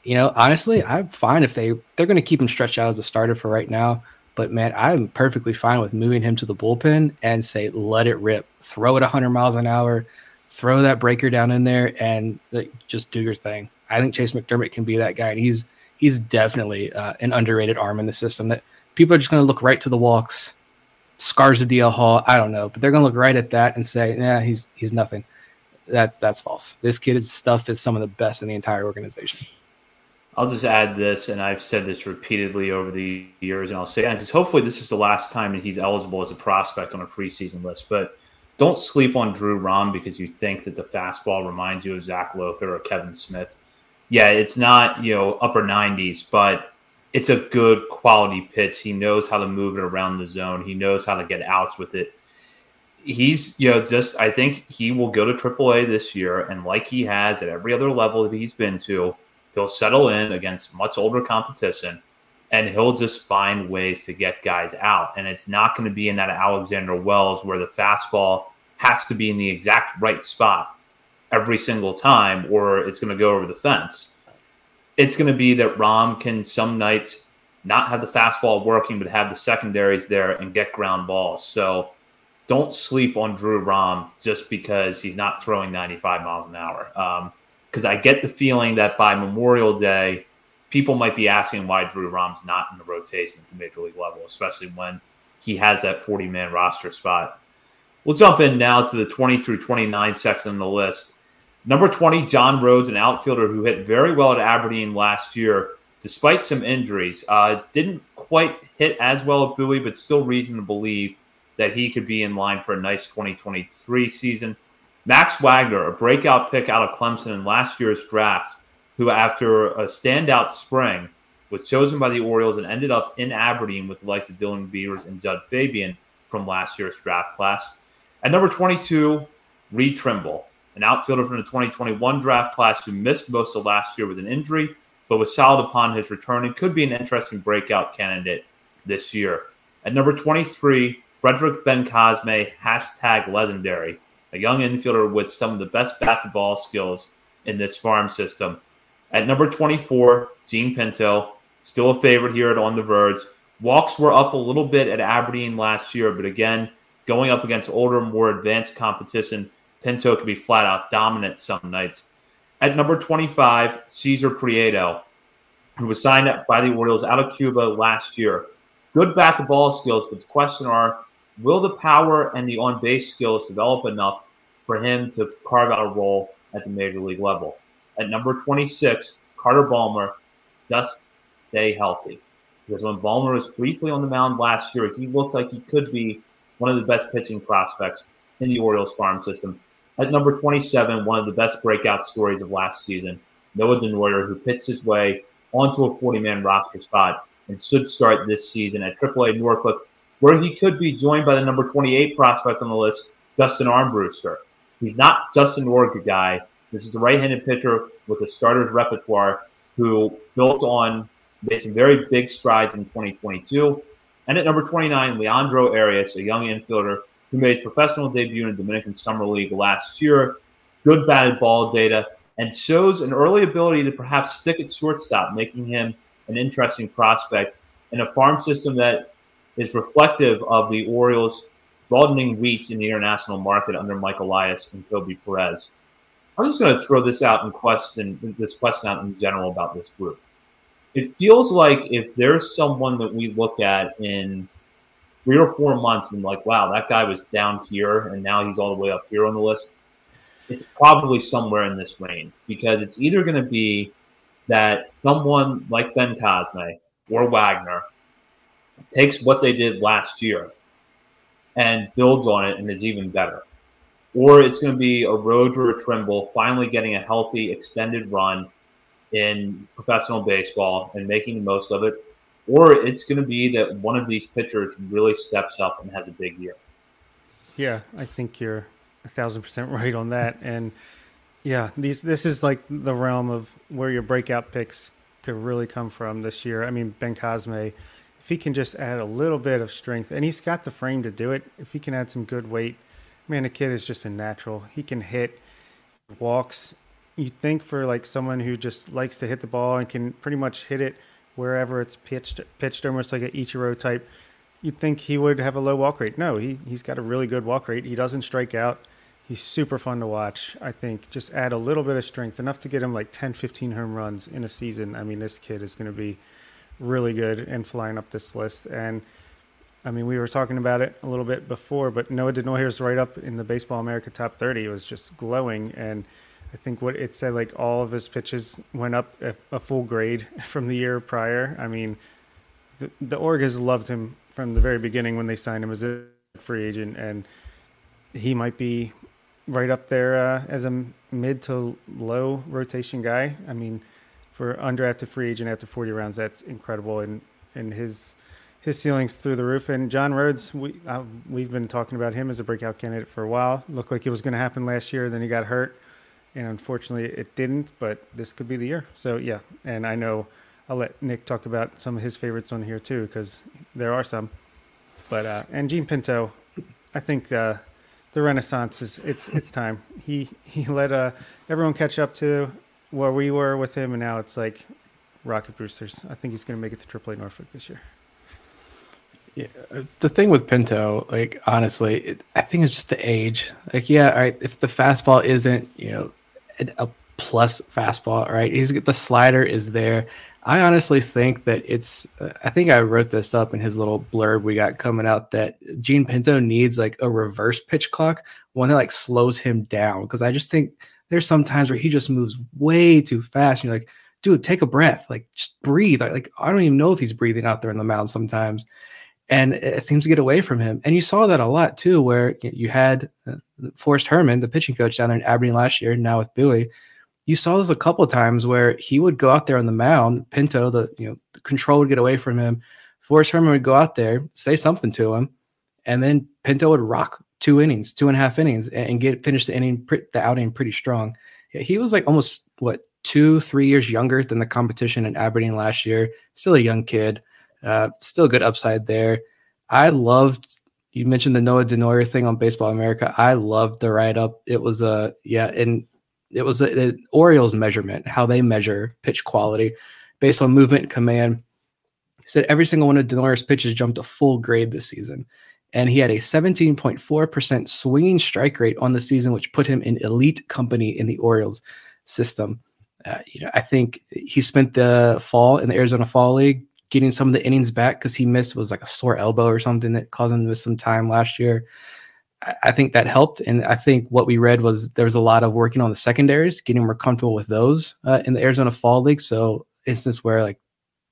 You know, honestly, I'm fine if they they're going to keep him stretched out as a starter for right now. But man, I'm perfectly fine with moving him to the bullpen and say, let it rip, throw it 100 miles an hour, throw that breaker down in there, and like, just do your thing. I think Chayce McDermott can be that guy, and he's he's definitely uh, an underrated arm in the system that people are just going to look right to the walks, scars of DL Hall. I don't know, but they're going to look right at that and say, "Yeah, he's he's nothing." That's that's false. This kid's stuff is some of the best in the entire organization. I'll just add this, and I've said this repeatedly over the years, and I'll say because hopefully this is the last time that he's eligible as a prospect on a preseason list. But don't sleep on Drew Rom because you think that the fastball reminds you of Zac Lowther or Kevin Smith. Yeah, it's not you know upper 90s, but it's a good quality pitch. He knows how to move it around the zone. He knows how to get outs with it. He's you know just I think he will go to AAA this year, and like he has at every other level that he's been to He'll settle in against much older competition and he'll just find ways to get guys out. And it's not going to be in that Alexander Wells where the fastball has to be in the exact right spot every single time or it's going to go over the fence. It's going to be that Rom can some nights not have the fastball working, but have the secondaries there and get ground balls. So don't sleep on Drew Rom just because he's not throwing 95 miles an hour. Um, because I get the feeling that by Memorial Day, people might be asking why Drew Rom's not in the rotation at the major league level, especially when he has that 40 man roster spot. We'll jump in now to the 20 through 29 section of the list. Number 20, John Rhodes, an outfielder who hit very well at Aberdeen last year, despite some injuries. Uh, didn't quite hit as well at Bowie, but still reason to believe that he could be in line for a nice 2023 season. Max Wagner, a breakout pick out of Clemson in last year's draft, who after a standout spring was chosen by the Orioles and ended up in Aberdeen with the likes of Dylan Beavers and Jud Fabian from last year's draft class. At number 22, Reed Trimble, an outfielder from the 2021 draft class who missed most of last year with an injury, but was solid upon his return and could be an interesting breakout candidate this year. At number 23, Frederick Bencosme, hashtag legendary a young infielder with some of the best bat to ball skills in this farm system. At number 24, Jean Pinto, still a favorite here at On the Verge. Walks were up a little bit at Aberdeen last year, but again, going up against older, more advanced competition, Pinto could be flat out dominant some nights. At number 25, Cesar Prieto, who was signed up by the Orioles out of Cuba last year. Good bat to ball skills, but the question are will the power and the on base skills develop enough for him to carve out a role at the major league level? At number 26, Carter Baumler, just stay healthy. Because when Baumler was briefly on the mound last year, he looks like he could be one of the best pitching prospects in the Orioles farm system. At number 27, one of the best breakout stories of last season, Noah Denoyer, who pitched his way onto a 40 man roster spot and should start this season at AAA Norfolk where he could be joined by the number 28 prospect on the list, Justin Armbruster. He's not just an Orga guy. This is a right-handed pitcher with a starter's repertoire who built on made some very big strides in 2022. And at number 29, Leandro Arias, a young infielder who made his professional debut in the Dominican Summer League last year. Good batted ball data and shows an early ability to perhaps stick at shortstop, making him an interesting prospect in a farm system that is reflective of the Orioles' broadening reach in the international market under Mike Elias and Koby Perez. I'm just going to throw this out and question this question out in general about this group. It feels like if there's someone that we look at in three or four months and like, wow, that guy was down here and now he's all the way up here on the list, it's probably somewhere in this range because it's either going to be that someone like Bencosme or Wagner takes what they did last year and builds on it and is even better. Or it's going to be a Rhodes or a Trimble finally getting a healthy, extended run in professional baseball and making the most of it. Or it's going to be that one of these pitchers really steps up and has a big year. Yeah, I think you're a thousand percent right on that. And yeah, these this is like the realm of where your breakout picks could really come from this year. I mean, Bencosme if he can just add a little bit of strength, and he's got the frame to do it, if he can add some good weight, man, the kid is just a natural. He can hit, walks. You think for like someone who just likes to hit the ball and can pretty much hit it wherever it's pitched, pitched almost like an Ichiro type. You'd think he would have a low walk rate. No, he he's got a really good walk rate. He doesn't strike out. He's super fun to watch. I think just add a little bit of strength, enough to get him like 10, 15 home runs in a season. I mean, this kid is going to be really good and flying up this list. And I mean, we were talking about it a little bit before, but Noah Denoyer is right up in the Baseball America top 30. It was just glowing. And I think what it said like all of his pitches went up a, a full grade from the year prior. I mean, the, the org has loved him from the very beginning when they signed him as a free agent, and he might be right up there uh, as a mid to low rotation guy. I mean, for undrafted free agent after 40 rounds, that's incredible, and and his his ceiling's through the roof. And John Rhodes, we uh, we've been talking about him as a breakout candidate for a while. Looked like it was going to happen last year, then he got hurt, and unfortunately it didn't. But this could be the year. So yeah, and I know I'll let Nick talk about some of his favorites on here too, because there are some. But uh, and Jean Pinto, I think uh, the Renaissance is it's it's time. He he let uh, everyone catch up to where we were with him, and now it's like Rocket Boosters. I think he's going to make it to AAA Norfolk this year. Yeah, the thing with Pinto, like honestly, it, I think it's just the age. Like, yeah, all right, if the fastball isn't, you know, a plus fastball, right? He's the slider is there. I honestly think that it's. Uh, I think I wrote this up in his little blurb we got coming out that Jean Pinto needs like a reverse pitch clock, one that like slows him down. Because I just think there's some times where he just moves way too fast. And you're like, dude, take a breath, like just breathe. Like, I don't even know if he's breathing out there in the mound sometimes, and it seems to get away from him. And you saw that a lot too, where you had uh, Forrest Herrmann, the pitching coach down there in Aberdeen last year, now with Bowie you saw this a couple of times where he would go out there on the mound, Pinto, the you know, the control would get away from him. Forrest Herrmann would go out there, say something to him, and then Pinto would rock two innings, two and a half innings, and get finish the inning, the outing pretty strong. He was like almost what two, three years younger than the competition in Aberdeen last year. Still a young kid, uh, still good upside there. I loved. You mentioned the Noah Denoyer thing on Baseball America. I loved the write up. It was a yeah, and it was the Orioles measurement, how they measure pitch quality based on movement and command. He said every single one of Denoyer's pitches jumped a full grade this season. And he had a 17.4% swinging strike rate on the season, which put him in elite company in the Orioles system. Uh, you know, I think he spent the fall in the Arizona Fall League getting some of the innings back because he missed was like a sore elbow or something that caused him to miss some time last year. I think that helped. And I think what we read was there was a lot of working on the secondaries, getting more comfortable with those uh, in the Arizona Fall League. So instance where like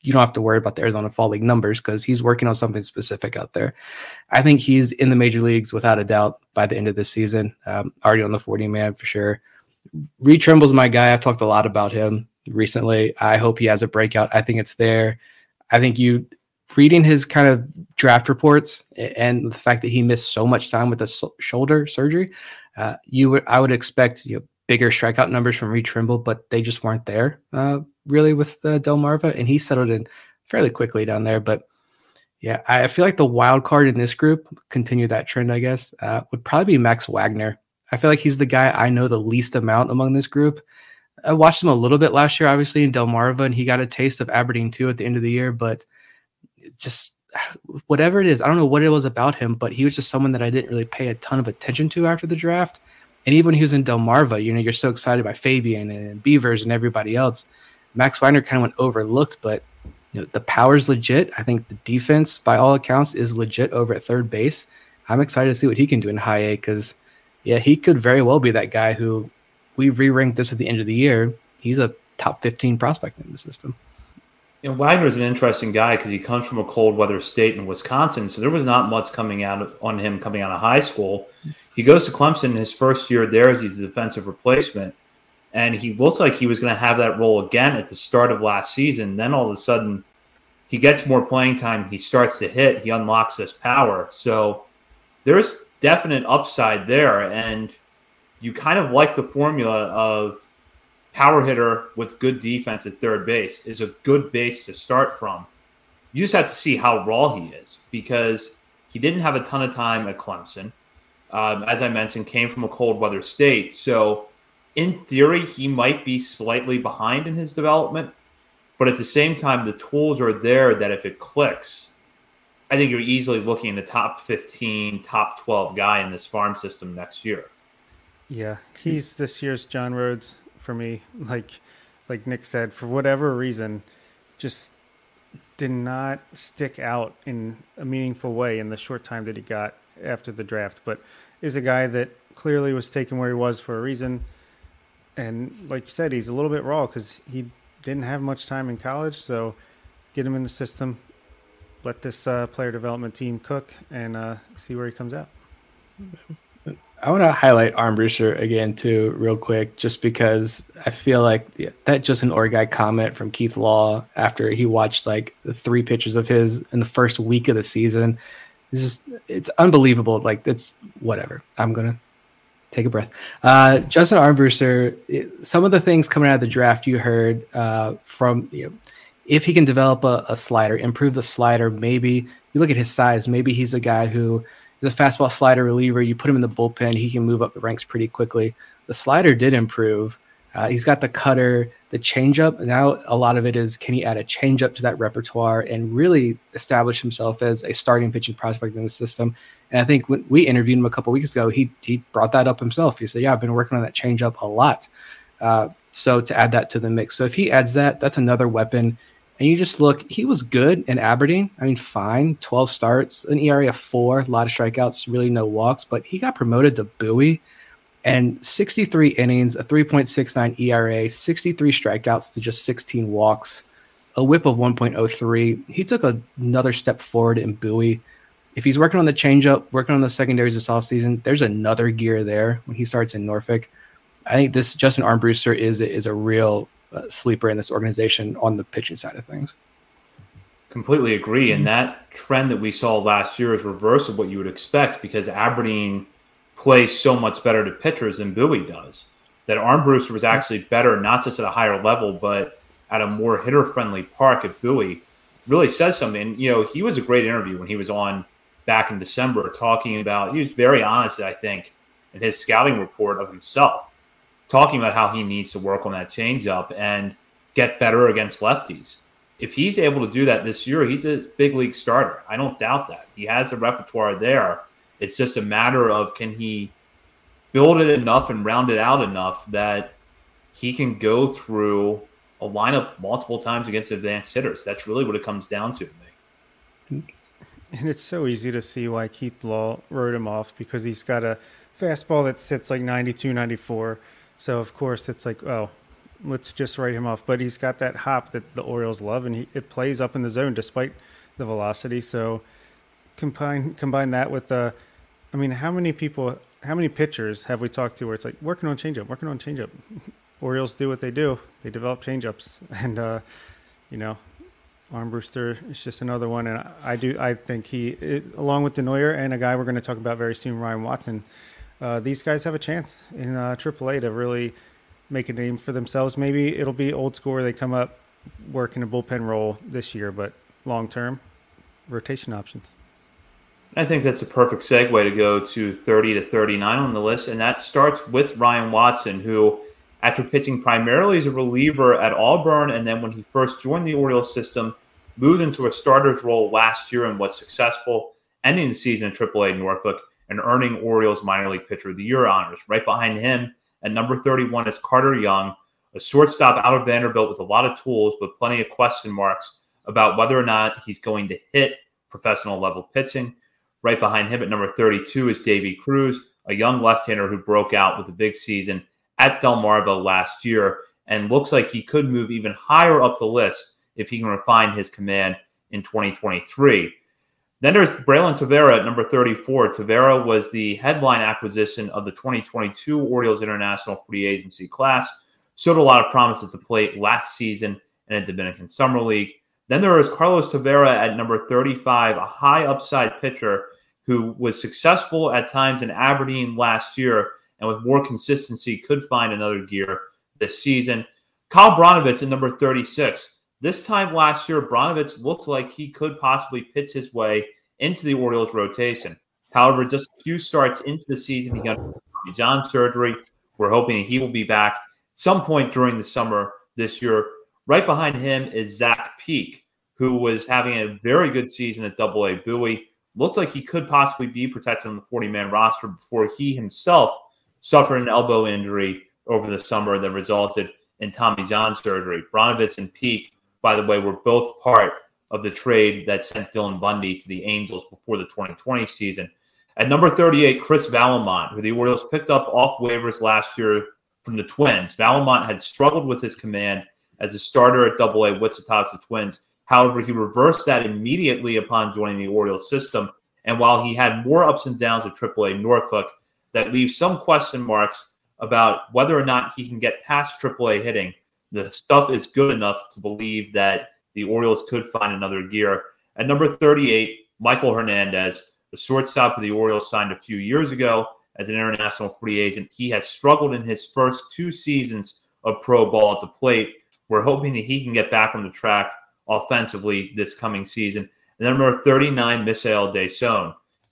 you don't have to worry about the Arizona Fall League numbers because he's working on something specific out there. I think he's in the major leagues without a doubt by the end of this season. Um, already on the 40 man for sure. Reed Trimble's my guy. I've talked a lot about him recently. I hope he has a breakout. I think it's there. I think you reading his kind of draft reports and the fact that he missed so much time with the shoulder surgery, uh, you would I would expect you know bigger strikeout numbers from Reed Trimble, but they just weren't there uh, really with uh, Delmarva, and he settled in fairly quickly down there. But yeah, I feel like the wild card in this group, continue that trend, I guess, uh, would probably be Max Wagner. I feel like he's the guy I know the least amount among this group. I watched him a little bit last year, obviously in Delmarva, and he got a taste of Aberdeen too at the end of the year, but just whatever it is, I don't know what it was about him, but he was just someone that I didn't really pay a ton of attention to after the draft. And even when he was in Delmarva, you know, you're so excited by Fabian and Beavers and everybody else. Max Wagner kind of went overlooked, but you know, the power's legit. I think the defense, by all accounts, is legit over at third base. I'm excited to see what he can do in high A because, yeah, he could very well be that guy who we re ranked this at the end of the year. He's a top 15 prospect in the system. You know, is an interesting guy because he comes from a cold weather state in Wisconsin, so there was not much coming out on him coming out of high school. He goes to Clemson his first year there as he's a defensive replacement, and he looks like he was going to have that role again at the start of last season. Then all of a sudden, he gets more playing time. He starts to hit. He unlocks this power. So there's definite upside there, and you kind of like the formula of power hitter with good defense at third base is a good base to start from. You just have to see how raw he is because he didn't have a ton of time at Clemson. Um, as I mentioned, came from a cold weather state. So, in theory, he might be slightly behind in his development. But at the same time, the tools are there that if it clicks, I think you're easily looking at the top 15, top 12 guy in this farm system next year. Yeah, he's this year's John Rhodes for me. Like like Nick said, for whatever reason, just did not stick out in a meaningful way in the short time that he got after the draft. But is a guy that clearly was taken where he was for a reason. And like you said, he's a little bit raw because he didn't have much time in college. So get him in the system, let this uh, player development team cook, and uh, see where he comes out. I want to highlight Armbruster again too, real quick, just because I feel like that just an Justin Orguy comment from Keith Law after he watched like the three pitches of his in the first week of the season. It's just it's unbelievable. Like it's whatever. I'm gonna take a breath. Uh, Justin Armbruster, some of the things coming out of the draft you heard uh, from you know, if he can develop a, a, slider, improve the slider, maybe you look at his size, maybe he's a guy who is a fastball slider reliever. You put him in the bullpen, he can move up the ranks pretty quickly. The slider did improve. Uh, he's got the cutter, the changeup. Now a lot of it is can he add a changeup to that repertoire and really establish himself as a starting pitching prospect in the system. And I think when we interviewed him a couple weeks ago, he he brought that up himself. He said, "Yeah, I've been working on that change up a lot." Uh, so to add that to the mix, so if he adds that, that's another weapon. And you just look, he was good in Aberdeen. I mean, fine, 12 starts, an ERA of four, a lot of strikeouts, really no walks, but he got promoted to Bowie and 63 innings, a 3.69 ERA, 63 strikeouts to just 16 walks, a whip of 1.03. He took a, another step forward in Bowie. If he's working on the changeup, working on the secondaries this offseason, there's another gear there when he starts in Norfolk. I think this Justin Armbruster is is a real uh, sleeper in this organization on the pitching side of things. Completely agree. And that trend that we saw last year is reverse of what you would expect because Aberdeen plays so much better to pitchers than Bowie does. That Armbruster was actually better, not just at a higher level, but at a more hitter friendly park at Bowie really says something. You know, he was a great interview when he was on back in December talking about, he was very honest, I think, in his scouting report of himself talking about how he needs to work on that changeup and get better against lefties. If he's able to do that this year, he's a big league starter. I don't doubt that. He has the repertoire there. It's just a matter of can he build it enough and round it out enough that he can go through a lineup multiple times against advanced hitters. That's really what it comes down to me. And it's so easy to see why Keith Law wrote him off because he's got a fastball that sits like 92, 94 so of course it's like, oh, let's just write him off. But he's got that hop that the Orioles love, and he, it plays up in the zone despite the velocity. So combine combine that with the, I mean, how many people, how many pitchers have we talked to where it's like working on changeup, working on changeup? Orioles do what they do; they develop changeups, and uh, you know, Armbruster is just another one. And I do, I think he, it, along with Denoyer and a guy we're going to talk about very soon, Ryan Watson uh, these guys have a chance in uh, AAA to really make a name for themselves. Maybe it'll be old school they come up, work in a bullpen role this year, but long term, rotation options. I think that's a perfect segue to go to 30 to 39 on the list. And that starts with Ryan Watson, who, after pitching primarily as a reliever at Auburn, and then when he first joined the Orioles system, moved into a starter's role last year and was successful, ending the season in AAA Norfolk and earning Orioles minor league pitcher of the year honors. Right behind him at number 31 is Carter Young, a shortstop out of Vanderbilt with a lot of tools, but plenty of question marks about whether or not he's going to hit professional level pitching. Right behind him at number 32 is Davy Cruz, a young left-hander who broke out with a big season at Delmarva last year and looks like he could move even higher up the list if he can refine his command in 2023. Then there's Braylin Tavera at number 34. Tavera was the headline acquisition of the 2022 Orioles International Free Agency class. Showed a lot of promise at the plate last season in a Dominican Summer League. Then there is Carlos Tavera at number 35, a high upside pitcher who was successful at times in Aberdeen last year and with more consistency could find another gear this season. Kyle Brnovich at number 36 this time last year, Brnovich looked like he could possibly pitch his way into the Orioles rotation. However, just a few starts into the season, he got John surgery. We're hoping he will be back some point during the summer this year. Right behind him is Zach Peek, who was having a very good season at Double A Bowie. Looked like he could possibly be protected on the 40 man roster before he himself suffered an elbow injury over the summer that resulted in Tommy John surgery. Brnovich and Peek, by the way, were both part of the trade that sent Dylan Bundy to the Angels before the 2020 season. At number 38, Chris Vallimont, who the Orioles picked up off waivers last year from the Twins. Vallimont had struggled with his command as a starter at Double A Wichita Twins. However, he reversed that immediately upon joining the Orioles system. And while he had more ups and downs at AAA Norfolk, that leaves some question marks about whether or not he can get past AAA hitting. The stuff is good enough to believe that the Orioles could find another gear. At number 38, Maikol Hernandez, the shortstop of the Orioles, signed a few years ago as an international free agent. He has struggled in his first two seasons of pro ball at the plate. We're hoping that he can get back on the track offensively this coming season. And number 39, Misael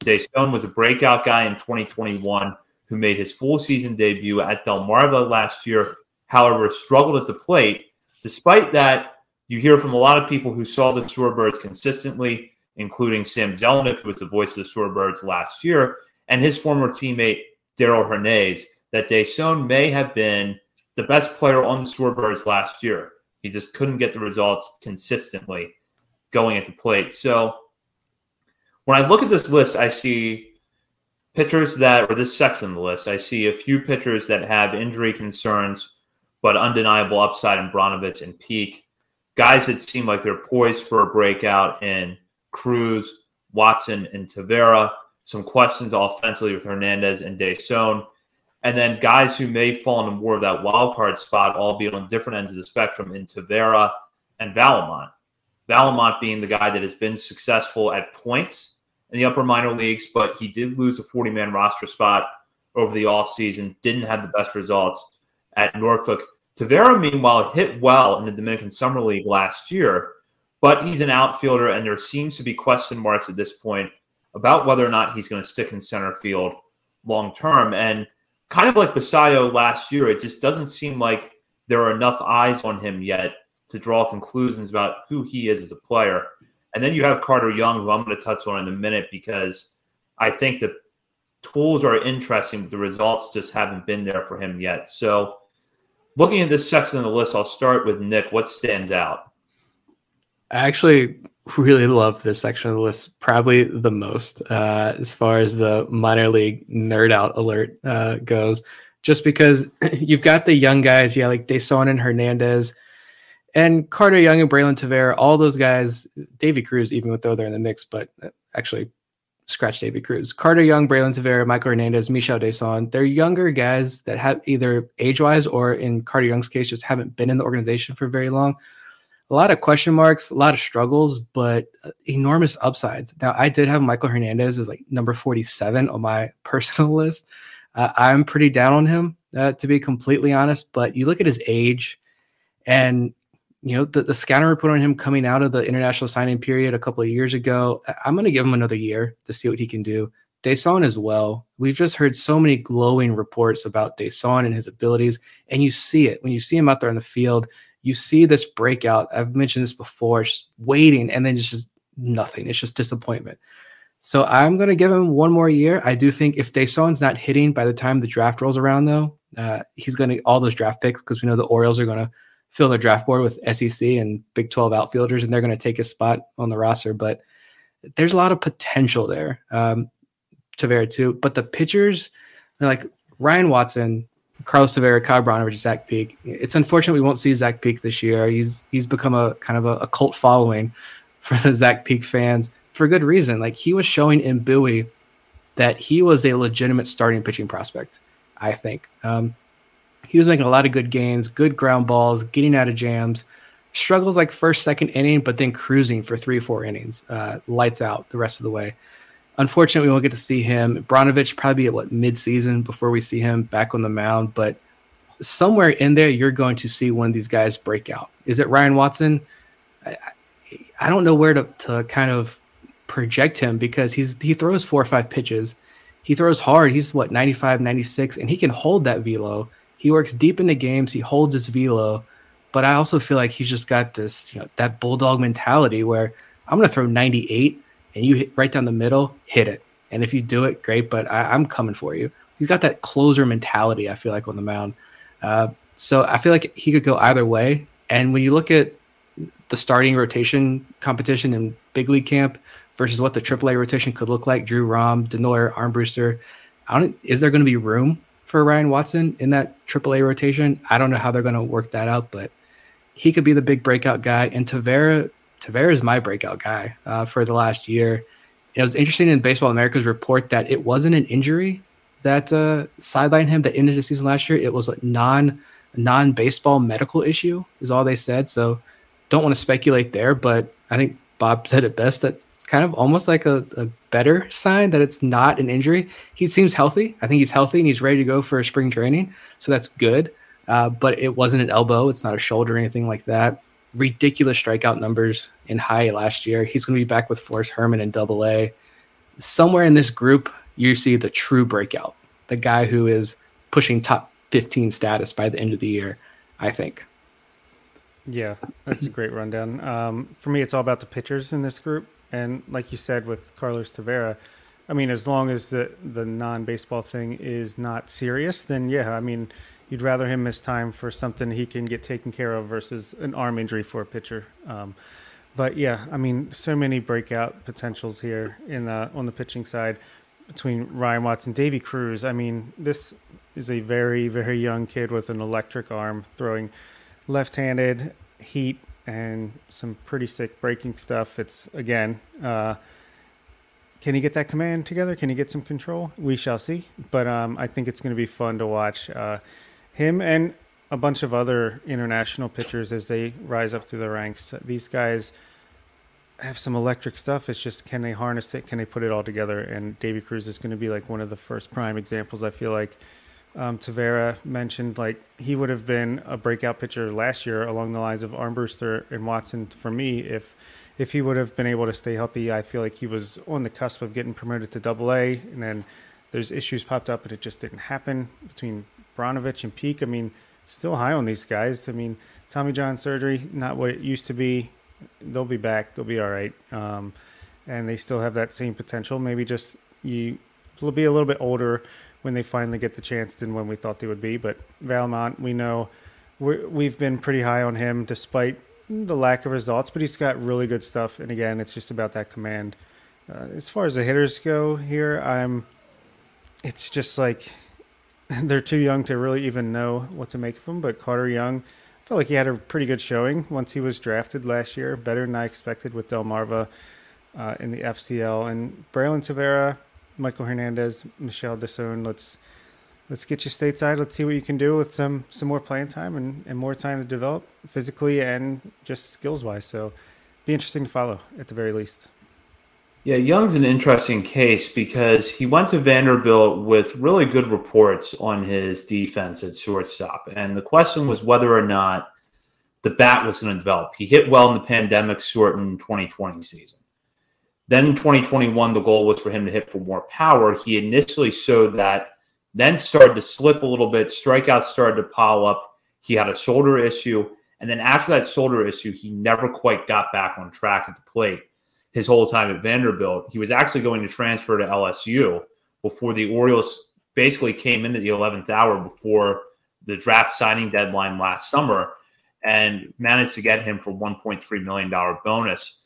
Deson. Deson was a breakout guy in 2021 who made his full season debut at Delmarva last year, however, struggled at the plate. Despite that, you hear from a lot of people who saw the Shorebirds consistently, including Sam Jelinek, who was the voice of the Shorebirds last year, and his former teammate Darell Hernaiz, that Deson may have been the best player on the Shorebirds last year. He just couldn't get the results consistently going at the plate. So when I look at this list, I see pitchers that, or this section of the list, I see a few pitchers that have injury concerns, but undeniable upside in Brnovich and Peek. Guys that seem like they're poised for a breakout in Cruz, Watson, and Tavera. Some questions offensively with Hernandez and Deson. And then guys who may fall into more of that wild card spot, albeit on different ends of the spectrum, in Tavera and Vallimont. Vallimont being the guy that has been successful at points in the upper minor leagues, but he did lose a 40 man roster spot over the offseason, didn't have the best results at Norfolk. Tavera, meanwhile, hit well in the Dominican Summer League last year, but he's an outfielder, and there seems to be question marks at this point about whether or not he's going to stick in center field long term. And kind of like Basallo last year, it just doesn't seem like there are enough eyes on him yet to draw conclusions about who he is as a player. And then you have Carter Young, who I'm going to touch on in a minute because I think the tools are interesting, but the results just haven't been there for him yet. So, looking at this section of the list, I'll start with Nick. What stands out? I actually really love this section of the list, probably the most uh, as far as the minor league nerd out alert uh, goes. Just because you've got the young guys, yeah, like Deson and Hernandez, and Carter Young and Braylin Tavera, all those guys, Davy Cruz, even though they're in the mix, but uh, actually scratch Davy Cruz. Carter Young, Braylin Tavera, Maikol Hernandez, Mishael Deson, they're younger guys that have either age wise or in Carter Young's case, just haven't been in the organization for very long. A lot of question marks, a lot of struggles, but uh, enormous upsides. Now, I did have Maikol Hernandez as like number 47 on my personal list. Uh, I'm pretty down on him, uh, to be completely honest, but you look at his age and you know, the, the scouting report on him coming out of the international signing period a couple of years ago, I'm going to give him another year to see what he can do. Deson as well. We've just heard so many glowing reports about Deson and his abilities, and you see it when you see him out there in the field. You see this breakout. I've mentioned this before, just waiting, and then just, just nothing. It's just disappointment. So I'm going to give him one more year. I do think if Deson's not hitting by the time the draft rolls around, though, uh, he's going to all those draft picks because we know the Orioles are going to fill their draft board with SEC and Big 12 outfielders, and they're going to take a spot on the roster. But there's a lot of potential there. Um, Tavera too, but the pitchers like Ryan Watson, Carlos Tavera, Kyle Brnovich, Zach Peek. It's unfortunate we won't see Zach Peek this year. He's he's become a kind of a, a cult following for the Zach Peek fans for good reason. Like he was showing in Bowie that he was a legitimate starting pitching prospect. I think. Um, he was making a lot of good gains, good ground balls, getting out of jams. Struggles like first, second inning, but then cruising for three or four innings. Uh, lights out the rest of the way. Unfortunately, we won't get to see him. Brnovich probably at what mid-season before we see him back on the mound. But somewhere in there, you're going to see one of these guys break out. Is it Ryan Watson? I, I don't know where to, to kind of project him because he's he throws four or five pitches. He throws hard. He's what 95, 96, and he can hold that velo he works deep into games. He holds his velo, but I also feel like he's just got this, you know, that bulldog mentality where I'm going to throw 98 and you hit right down the middle, hit it. And if you do it, great. But I, am coming for you. He's got that closer mentality. I feel like on the mound. Uh, so I feel like he could go either way. And when you look at the starting rotation competition in big league camp versus what the AAA rotation could look like, Drew Rom, Denoyer, Armbruster, I don't. Is there going to be room for Ryan Watson in that AAA rotation. I don't know how they're going to work that out, but he could be the big breakout guy. And Tavera, Tavera is my breakout guy uh, for the last year. And It was interesting in Baseball America's report that it wasn't an injury that uh, sidelined him that ended the season last year. It was a non non baseball medical issue, is all they said. So don't want to speculate there, but I think Bob said it best that it's kind of almost like a, a, better sign that it's not an injury. He seems healthy. I think he's healthy and he's ready to go for spring training. So that's good. Uh, but it wasn't an elbow. It's not a shoulder or anything like that. Ridiculous strikeout numbers in high last year. He's going to be back with Forrest Herrmann in double A. Somewhere in this group, you see the true breakout, the guy who is pushing top 15 status by the end of the year, I think. Yeah, that's a great rundown. Um, for me, it's all about the pitchers in this group, and like you said with Carlos Tavera, I mean, as long as the the non baseball thing is not serious, then yeah, I mean, you'd rather him miss time for something he can get taken care of versus an arm injury for a pitcher. Um, but yeah, I mean, so many breakout potentials here in the, on the pitching side between Ryan Watson, Davy Cruz. I mean, this is a very very young kid with an electric arm throwing left-handed heat and some pretty sick breaking stuff. It's again, uh, can he get that command together? Can he get some control? We shall see. But um, I think it's going to be fun to watch uh, him and a bunch of other international pitchers as they rise up through the ranks. These guys have some electric stuff. It's just can they harness it? Can they put it all together? And Davy Cruz is going to be like one of the first prime examples. I feel like um, Tavera mentioned like he would have been a breakout pitcher last year along the lines of Armbruster and Watson for me if if he would have been able to stay healthy. I feel like he was on the cusp of getting promoted to Double A, and then there's issues popped up, and it just didn't happen between Brnovich and Peek. I mean, still high on these guys. I mean, Tommy John surgery, not what it used to be. They'll be back. They'll be all right, um, and they still have that same potential. Maybe just you will be a little bit older when they finally get the chance than when we thought they would be. But Vallimont, we know we have been pretty high on him despite the lack of results, but he's got really good stuff. And again, it's just about that command. Uh, as far as the hitters go here, I'm. It's just like they're too young to really even know what to make of them. But Carter Young, felt like he had a pretty good showing once he was drafted last year, better than I expected with Delmarva uh, in the FCL. And Braylin Tavera, Maikol Hernandez, Mishael Deson. Let's let's get you stateside. Let's see what you can do with some some more playing time and, and more time to develop physically and just skills wise. So be interesting to follow at the very least. Yeah, Young's an interesting case because he went to Vanderbilt with really good reports on his defense at shortstop. And the question was whether or not the bat was going to develop. He hit well in the pandemic shortened 2020 season. Then in 2021, the goal was for him to hit for more power. He initially showed that, then started to slip a little bit. Strikeouts started to pile up. He had a shoulder issue. And then after that shoulder issue, he never quite got back on track at the plate his whole time at Vanderbilt. He was actually going to transfer to LSU before the Orioles basically came into the 11th hour before the draft signing deadline last summer and managed to get him for $1.3 million bonus.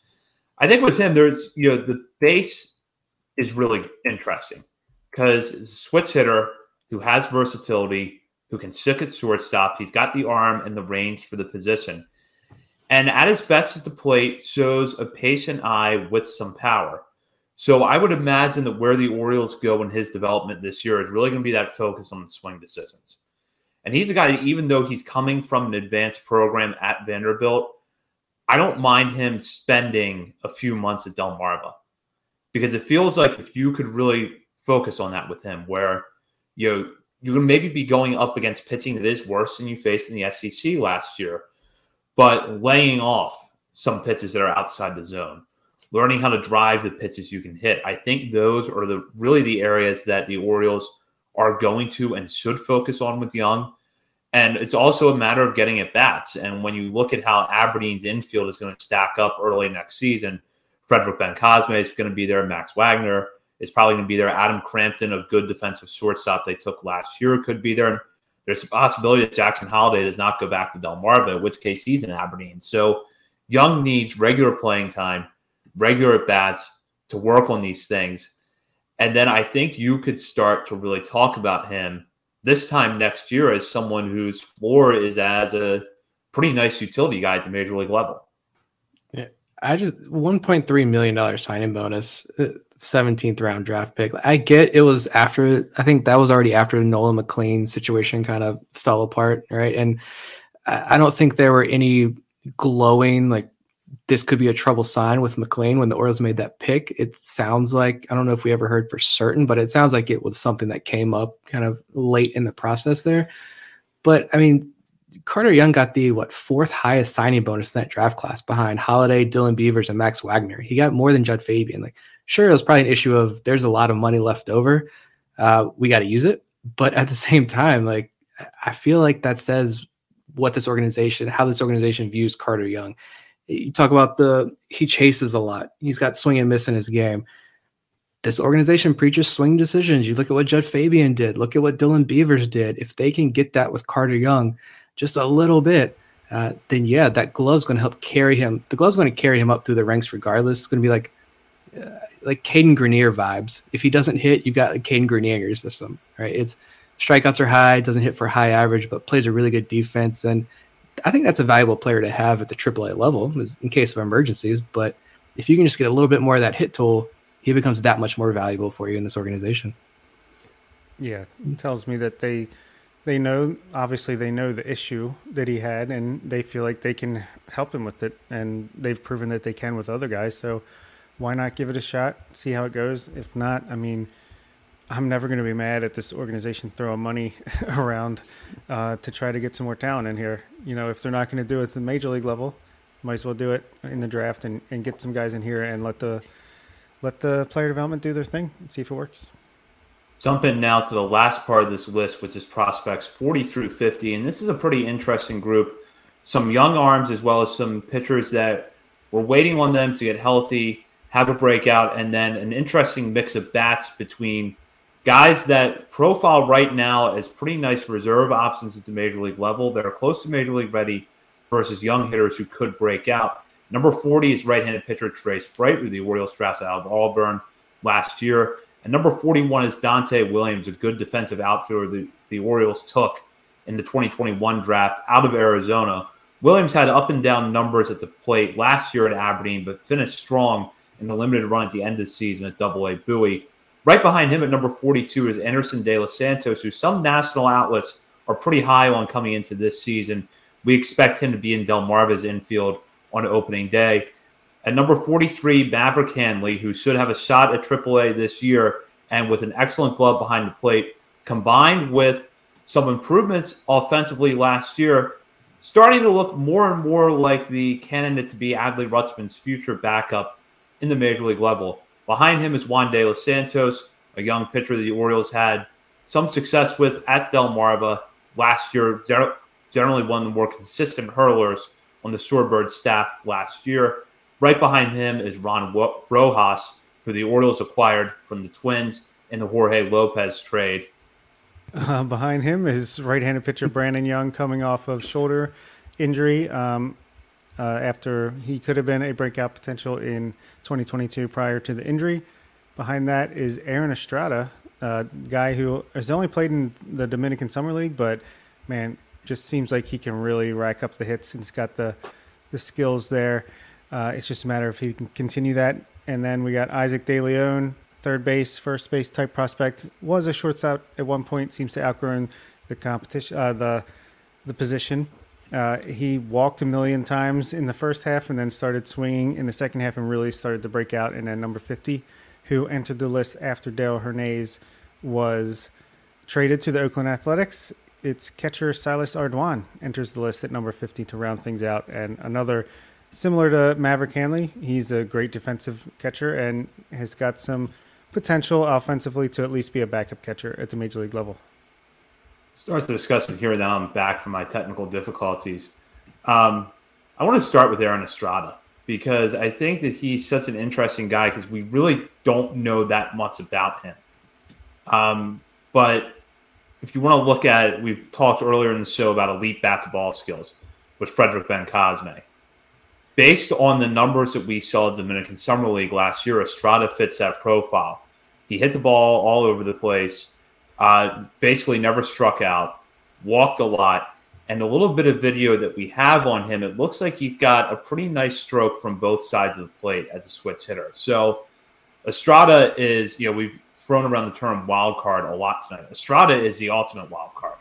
I think with him, there's you know the base is really interesting because a switch hitter who has versatility, who can stick at shortstop. He's got the arm and the range for the position, and at his best at the plate shows a patient eye with some power. So I would imagine that where the Orioles go in his development this year is really going to be that focus on swing decisions. And he's a guy, even though he's coming from an advanced program at Vanderbilt, I don't mind him spending a few months at Delmarva because it feels like if you could really focus on that with him, where you know, you can maybe be going up against pitching that is worse than you faced in the SEC last year, but laying off some pitches that are outside the zone, learning how to drive the pitches you can hit. I think those are the really the areas that the Orioles are going to and should focus on with Young and it's also a matter of getting at bats. And when you look at how Aberdeen's infield is going to stack up early next season, Frederick Bencosme is going to be there. Max Wagner is probably going to be there. Adam Crampton, a good defensive shortstop they took last year, could be there. There's a possibility that Jackson Holliday does not go back to Delmarva, in which case he's in Aberdeen. So Young needs regular playing time, regular at bats to work on these things. And then I think you could start to really talk about him this time next year as someone whose floor is as a pretty nice utility guy at the major league level. Yeah, I just 1.3 million dollar signing bonus, 17th uh, round draft pick. I get it was after. I think that was already after Nolan McLean situation kind of fell apart, right? And I don't think there were any glowing like this could be a trouble sign with McLean when the Orioles made that pick. It sounds like I don't know if we ever heard for certain, but it sounds like it was something that came up kind of late in the process there. But I mean, Carter Young got the what fourth highest signing bonus in that draft class behind Holliday, Dylan Beavers, and Max Wagner. He got more than Jud Fabian. Like, sure, it was probably an issue of there's a lot of money left over. Uh, we got to use it, but at the same time, like I feel like that says what this organization, how this organization views Carter Young you talk about the he chases a lot. He's got swing and miss in his game. This organization preaches swing decisions. You look at what Jud Fabian did. Look at what Dylan Beavers did. If they can get that with Carter Young, just a little bit, uh, then yeah, that glove's going to help carry him. The glove's going to carry him up through the ranks regardless. It's going to be like uh, like Cadyn Grenier vibes. If he doesn't hit, you've got like Cadyn Grenier in your system, right? It's strikeouts are high, doesn't hit for high average, but plays a really good defense and I think that's a valuable player to have at the AAA level in case of emergencies. But if you can just get a little bit more of that hit tool, he becomes that much more valuable for you in this organization. Yeah, tells me that they they know obviously they know the issue that he had and they feel like they can help him with it and they've proven that they can with other guys. So why not give it a shot, see how it goes? If not, I mean, I'm never going to be mad at this organization throwing money around uh, to try to get some more talent in here. You know, if they're not going to do it at the major league level, might as well do it in the draft and, and get some guys in here and let the let the player development do their thing and see if it works. Jumping now to the last part of this list, which is prospects 40 through 50, and this is a pretty interesting group. Some young arms as well as some pitchers that we're waiting on them to get healthy, have a breakout, and then an interesting mix of bats between guys that profile right now as pretty nice reserve options at the major league level that are close to major league ready versus young hitters who could break out. Number 40 is right-handed pitcher Trace Bright, who the Orioles drafted out of Auburn last year. And number 41 is Dante Williams, a good defensive outfielder the, the Orioles took in the 2021 draft out of Arizona. Williams had up and down numbers at the plate last year at Aberdeen, but finished strong in the limited run at the end of the season at Double A Bowie. Right behind him at number 42 is Anderson De Los Santos, who some national outlets are pretty high on coming into this season. We expect him to be in Delmarva's infield on opening day. At number 43, Maverick Handley, who should have a shot at AAA this year and with an excellent glove behind the plate, combined with some improvements offensively last year, starting to look more and more like the candidate to be Adley Rutschman's future backup in the major league level. Behind him is Juan De Los Santos, a young pitcher that the Orioles had some success with at Delmarva last year. Generally, one of the more consistent hurlers on the Shorebird staff last year. Right behind him is Juan Rojas, who the Orioles acquired from the Twins in the Jorge Lopez trade. Uh, behind him is right-handed pitcher Brandon Young, coming off of shoulder injury. Um, uh, after he could have been a breakout potential in 2022 prior to the injury. Behind that is Aaron Estrada, a guy who has only played in the Dominican Summer League, but man, just seems like he can really rack up the hits and he's got the the skills there. Uh, it's just a matter of if he can continue that. And then we got Isaac De Leon, third base, first base type prospect. Was a shortstop at one point. Seems to outgrown the competition, uh, the the position. Uh, he walked a million times in the first half and then started swinging in the second half and really started to break out. And then number 50, who entered the list after Darell Hernaiz was traded to the Oakland Athletics. It's catcher Silas Ardoin enters the list at number 50 to round things out. And another similar to Maverick Handley, he's a great defensive catcher and has got some potential offensively to at least be a backup catcher at the major league level start to discuss it here, then I'm back from my technical difficulties. Um, I want to start with Aaron Estrada because I think that he's such an interesting guy because we really don't know that much about him. Um, but if you want to look at it, we've talked earlier in the show about elite bat to ball skills with Frederick Bencosme. Based on the numbers that we saw at the Dominican Summer League last year, Estrada fits that profile. He hit the ball all over the place Uh, basically, never struck out, walked a lot, and a little bit of video that we have on him, it looks like he's got a pretty nice stroke from both sides of the plate as a switch hitter. So Estrada is, you know, we've thrown around the term wild card a lot tonight. Estrada is the ultimate wild card.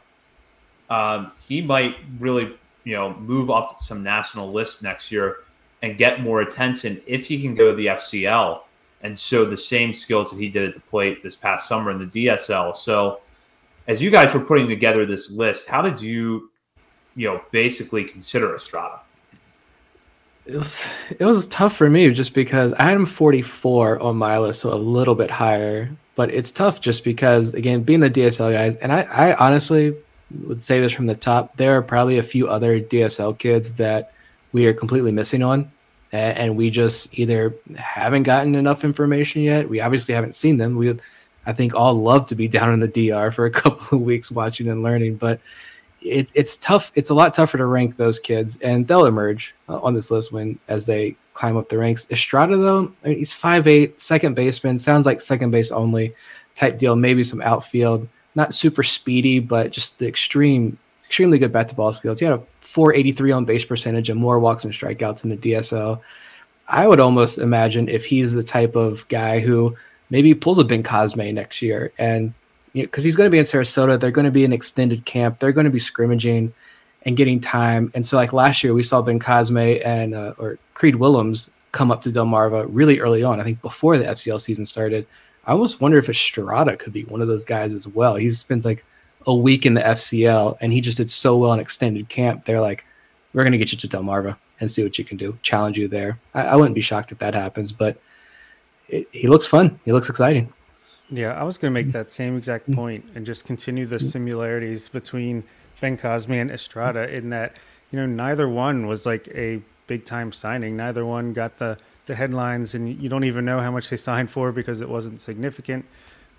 Um, he might really, you know, move up some national lists next year and get more attention if he can go to the FCL and show the same skills that he did at the plate this past summer in the DSL. So, as you guys were putting together this list, how did you you know, basically consider Estrada? It was it was tough for me just because I had him 44 on my list, so a little bit higher. But it's tough just because again, being the DSL guys, and I, I honestly would say this from the top, there are probably a few other DSL kids that we are completely missing on. And we just either haven't gotten enough information yet. We obviously haven't seen them. We, I think, all love to be down in the DR for a couple of weeks watching and learning. But it, it's tough. It's a lot tougher to rank those kids, and they'll emerge uh, on this list when as they climb up the ranks. Estrada, though, I mean, he's five eight, second baseman. Sounds like second base only type deal. Maybe some outfield. Not super speedy, but just the extreme, extremely good bat to ball skills. He had a 483 on base percentage and more walks and strikeouts in the DSL. I would almost imagine if he's the type of guy who maybe pulls a Ben Cosme next year and because he's going to be in Sarasota. They're going to be in extended camp. They're going to be scrimmaging and getting time. And so, like last year, we saw Ben Cosme and uh, or Creed Willems come up to Delmarva really early on. I think before the FCL season started. I almost wonder if Estrada could be one of those guys as well. He spends like a week in the FCL, and he just did so well in extended camp. They're like, "We're going to get you to Delmarva and see what you can do. Challenge you there." I, I wouldn't be shocked if that happens, but it, he looks fun. He looks exciting. Yeah, I was going to make mm-hmm. that same exact mm-hmm. point and just continue the mm-hmm. similarities between Ben Cosme and Estrada in that, you know, neither one was like a big time signing. Neither one got the, the headlines, and you don't even know how much they signed for because it wasn't significant.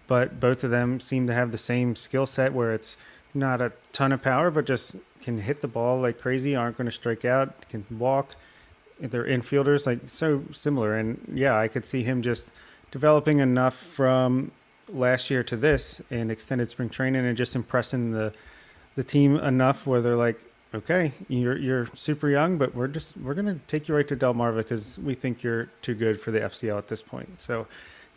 But both of them seem to have the same skill set where it's not a ton of power, but just can hit the ball like crazy, aren't going to strike out, can walk. They're infielders, like so similar. And yeah, I could see him just developing enough from last year to this in extended spring training and just impressing the the team enough where they're like, okay, you're you're super young, but we're just we're gonna take you right to Delmarva because we think you're too good for the FCL at this point. So,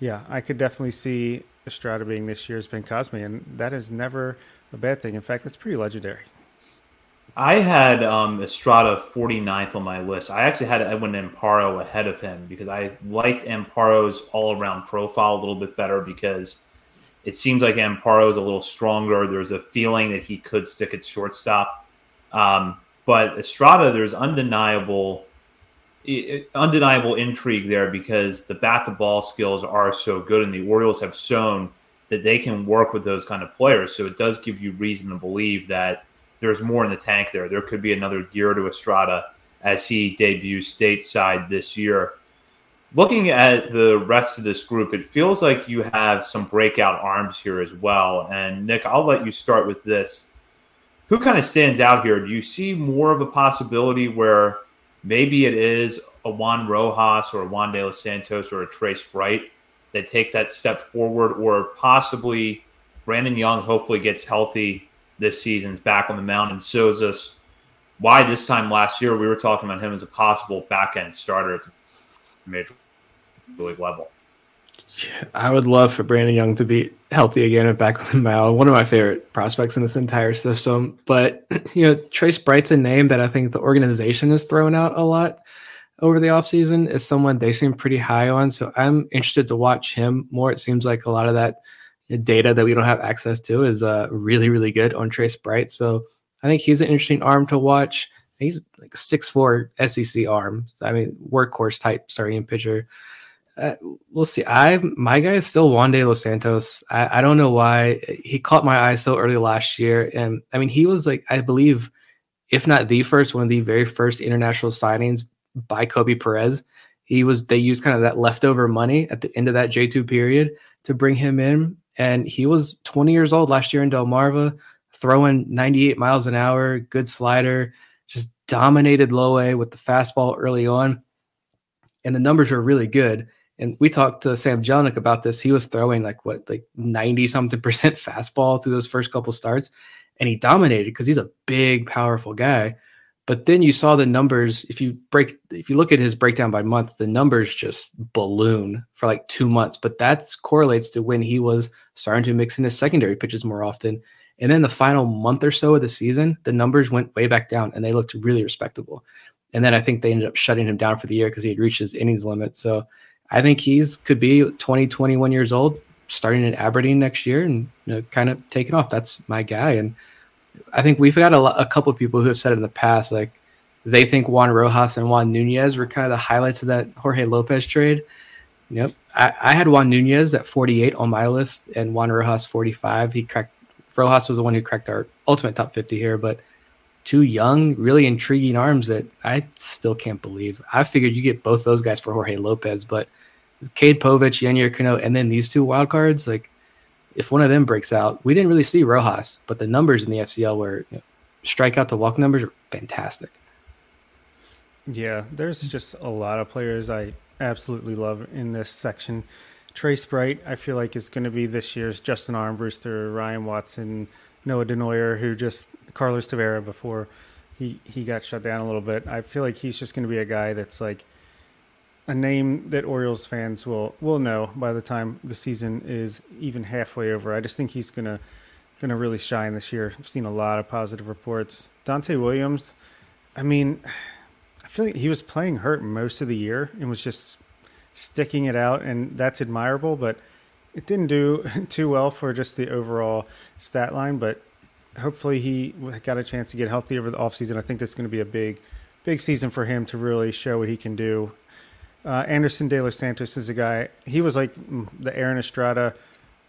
yeah, I could definitely see Estrada being this year's Ben Cosme, and that is never a bad thing. In fact, that's pretty legendary. I had um, Estrada 49th on my list. I actually had Edwin Amparo ahead of him because I liked Amparo's all around profile a little bit better because it seems like Amparo is a little stronger. There's a feeling that he could stick at shortstop. Um, but Estrada, there's undeniable, undeniable intrigue there because the bat to ball skills are so good, and the Orioles have shown that they can work with those kind of players. So it does give you reason to believe that there's more in the tank there. There could be another gear to Estrada as he debuts stateside this year. Looking at the rest of this group, it feels like you have some breakout arms here as well. And Nick, I'll let you start with this. Who kind of stands out here? Do you see more of a possibility where maybe it is a Juan Rojas or a Juan De Los Santos or a Trace Bright that takes that step forward, or possibly Brandon Young hopefully gets healthy this season's back on the mound and shows us why this time last year we were talking about him as a possible back end starter at the major league level. I would love for Brandon Young to be healthy again and back on the mound. One of my favorite prospects in this entire system. But you know, Trace Bright's a name that I think the organization has thrown out a lot over the offseason is someone they seem pretty high on. So I'm interested to watch him more. It seems like a lot of that data that we don't have access to is uh, really, really good on Trace Bright. So I think he's an interesting arm to watch. He's like six four SEC arm. I mean, workhorse type starting pitcher. Uh, we'll see. I my guy is still Juan De Los Santos. I, I don't know why he caught my eye so early last year, and I mean he was like I believe, if not the first, one of the very first international signings by Koby Perez. He was they used kind of that leftover money at the end of that J two period to bring him in, and he was 20 years old last year in Delmarva, throwing 98 miles an hour, good slider, just dominated low A with the fastball early on. And the numbers were really good. And we talked to Sam Jelinek about this. He was throwing like what, like 90 something percent fastball through those first couple starts. And he dominated because he's a big, powerful guy. But then you saw the numbers. If you break, if you look at his breakdown by month, the numbers just balloon for like two months. But that correlates to when he was starting to mix in his secondary pitches more often. And then the final month or so of the season, the numbers went way back down and they looked really respectable. And then I think they ended up shutting him down for the year because he had reached his innings limit. So I think he's could be 20, 21 years old, starting in Aberdeen next year and you know, kind of taking off. That's my guy. And I think we've got a, a couple of people who have said in the past, like they think Juan Rojas and Juan Nunez were kind of the highlights of that Jorge Lopez trade. Yep. I, I had Juan Nunez at 48 on my list and Juan Rojas 45. He cracked, Rojas was the one who cracked our ultimate top 50 here, but two young, really intriguing arms that I still can't believe. I figured you get both those guys for Jorge Lopez, but Cade Povich, Yennier Cano, and then these two wild cards, like if one of them breaks out, we didn't really see Rojas, but the numbers in the FCL were you know, strikeout to walk numbers are fantastic. Yeah, there's just a lot of players I absolutely love in this section. Trace Bright, I feel like is going to be this year's Justin Armbruster, Ryan Watson, Noah Denoyer, who just Carlos Tavera before he he got shut down a little bit. I feel like he's just going to be a guy that's like a name that Orioles fans will will know by the time the season is even halfway over. I just think he's gonna gonna really shine this year. I've seen a lot of positive reports. Dante Williams, I mean, I feel like he was playing hurt most of the year and was just sticking it out, and that's admirable. But it didn't do too well for just the overall stat line. But hopefully, he got a chance to get healthy over the offseason. I think that's going to be a big, big season for him to really show what he can do uh, Anderson De Los Santos is a guy. He was like the Aaron Estrada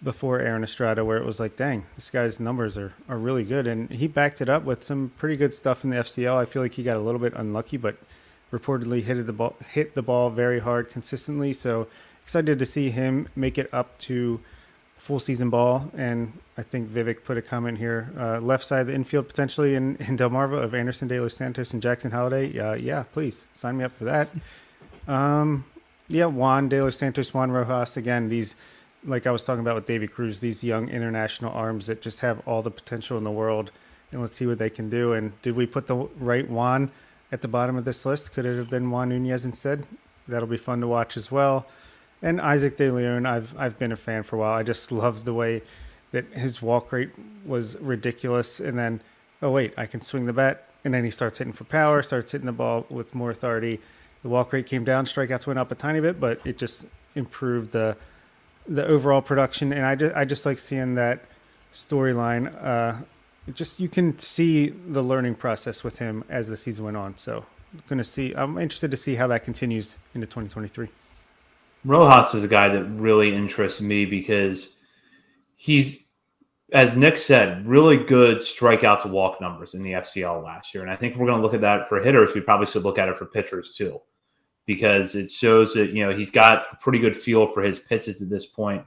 before Aaron Estrada, where it was like, dang, this guy's numbers are, are really good. And he backed it up with some pretty good stuff in the FCL. I feel like he got a little bit unlucky, but reportedly hit the ball hit the ball very hard consistently. So excited to see him make it up to full season ball. And I think Vivek put a comment here: uh, left side of the infield potentially in, in Delmarva of Anderson De Los Santos and Jackson Holliday. Uh, yeah, please sign me up for that. Um, yeah, Juan De Los Santos, Juan Rojas. Again, these, like I was talking about with Davy Cruz, these young international arms that just have all the potential in the world. And let's see what they can do. And did we put the right Juan at the bottom of this list? Could it have been Juan Nunez instead? That'll be fun to watch as well. And Isaac De Leon, I've I've been a fan for a while. I just loved the way that his walk rate was ridiculous. And then, oh wait, I can swing the bat. And then he starts hitting for power, starts hitting the ball with more authority the walk rate came down, strikeouts went up a tiny bit, but it just improved the the overall production. And I just I just like seeing that storyline. Uh, just you can see the learning process with him as the season went on. So I'm gonna see. I'm interested to see how that continues into 2023. Rojas is a guy that really interests me because he's, as Nick said, really good strikeout to walk numbers in the FCL last year. And I think we're going to look at that for hitters. We probably should look at it for pitchers too because it shows that you know he's got a pretty good feel for his pitches at this point.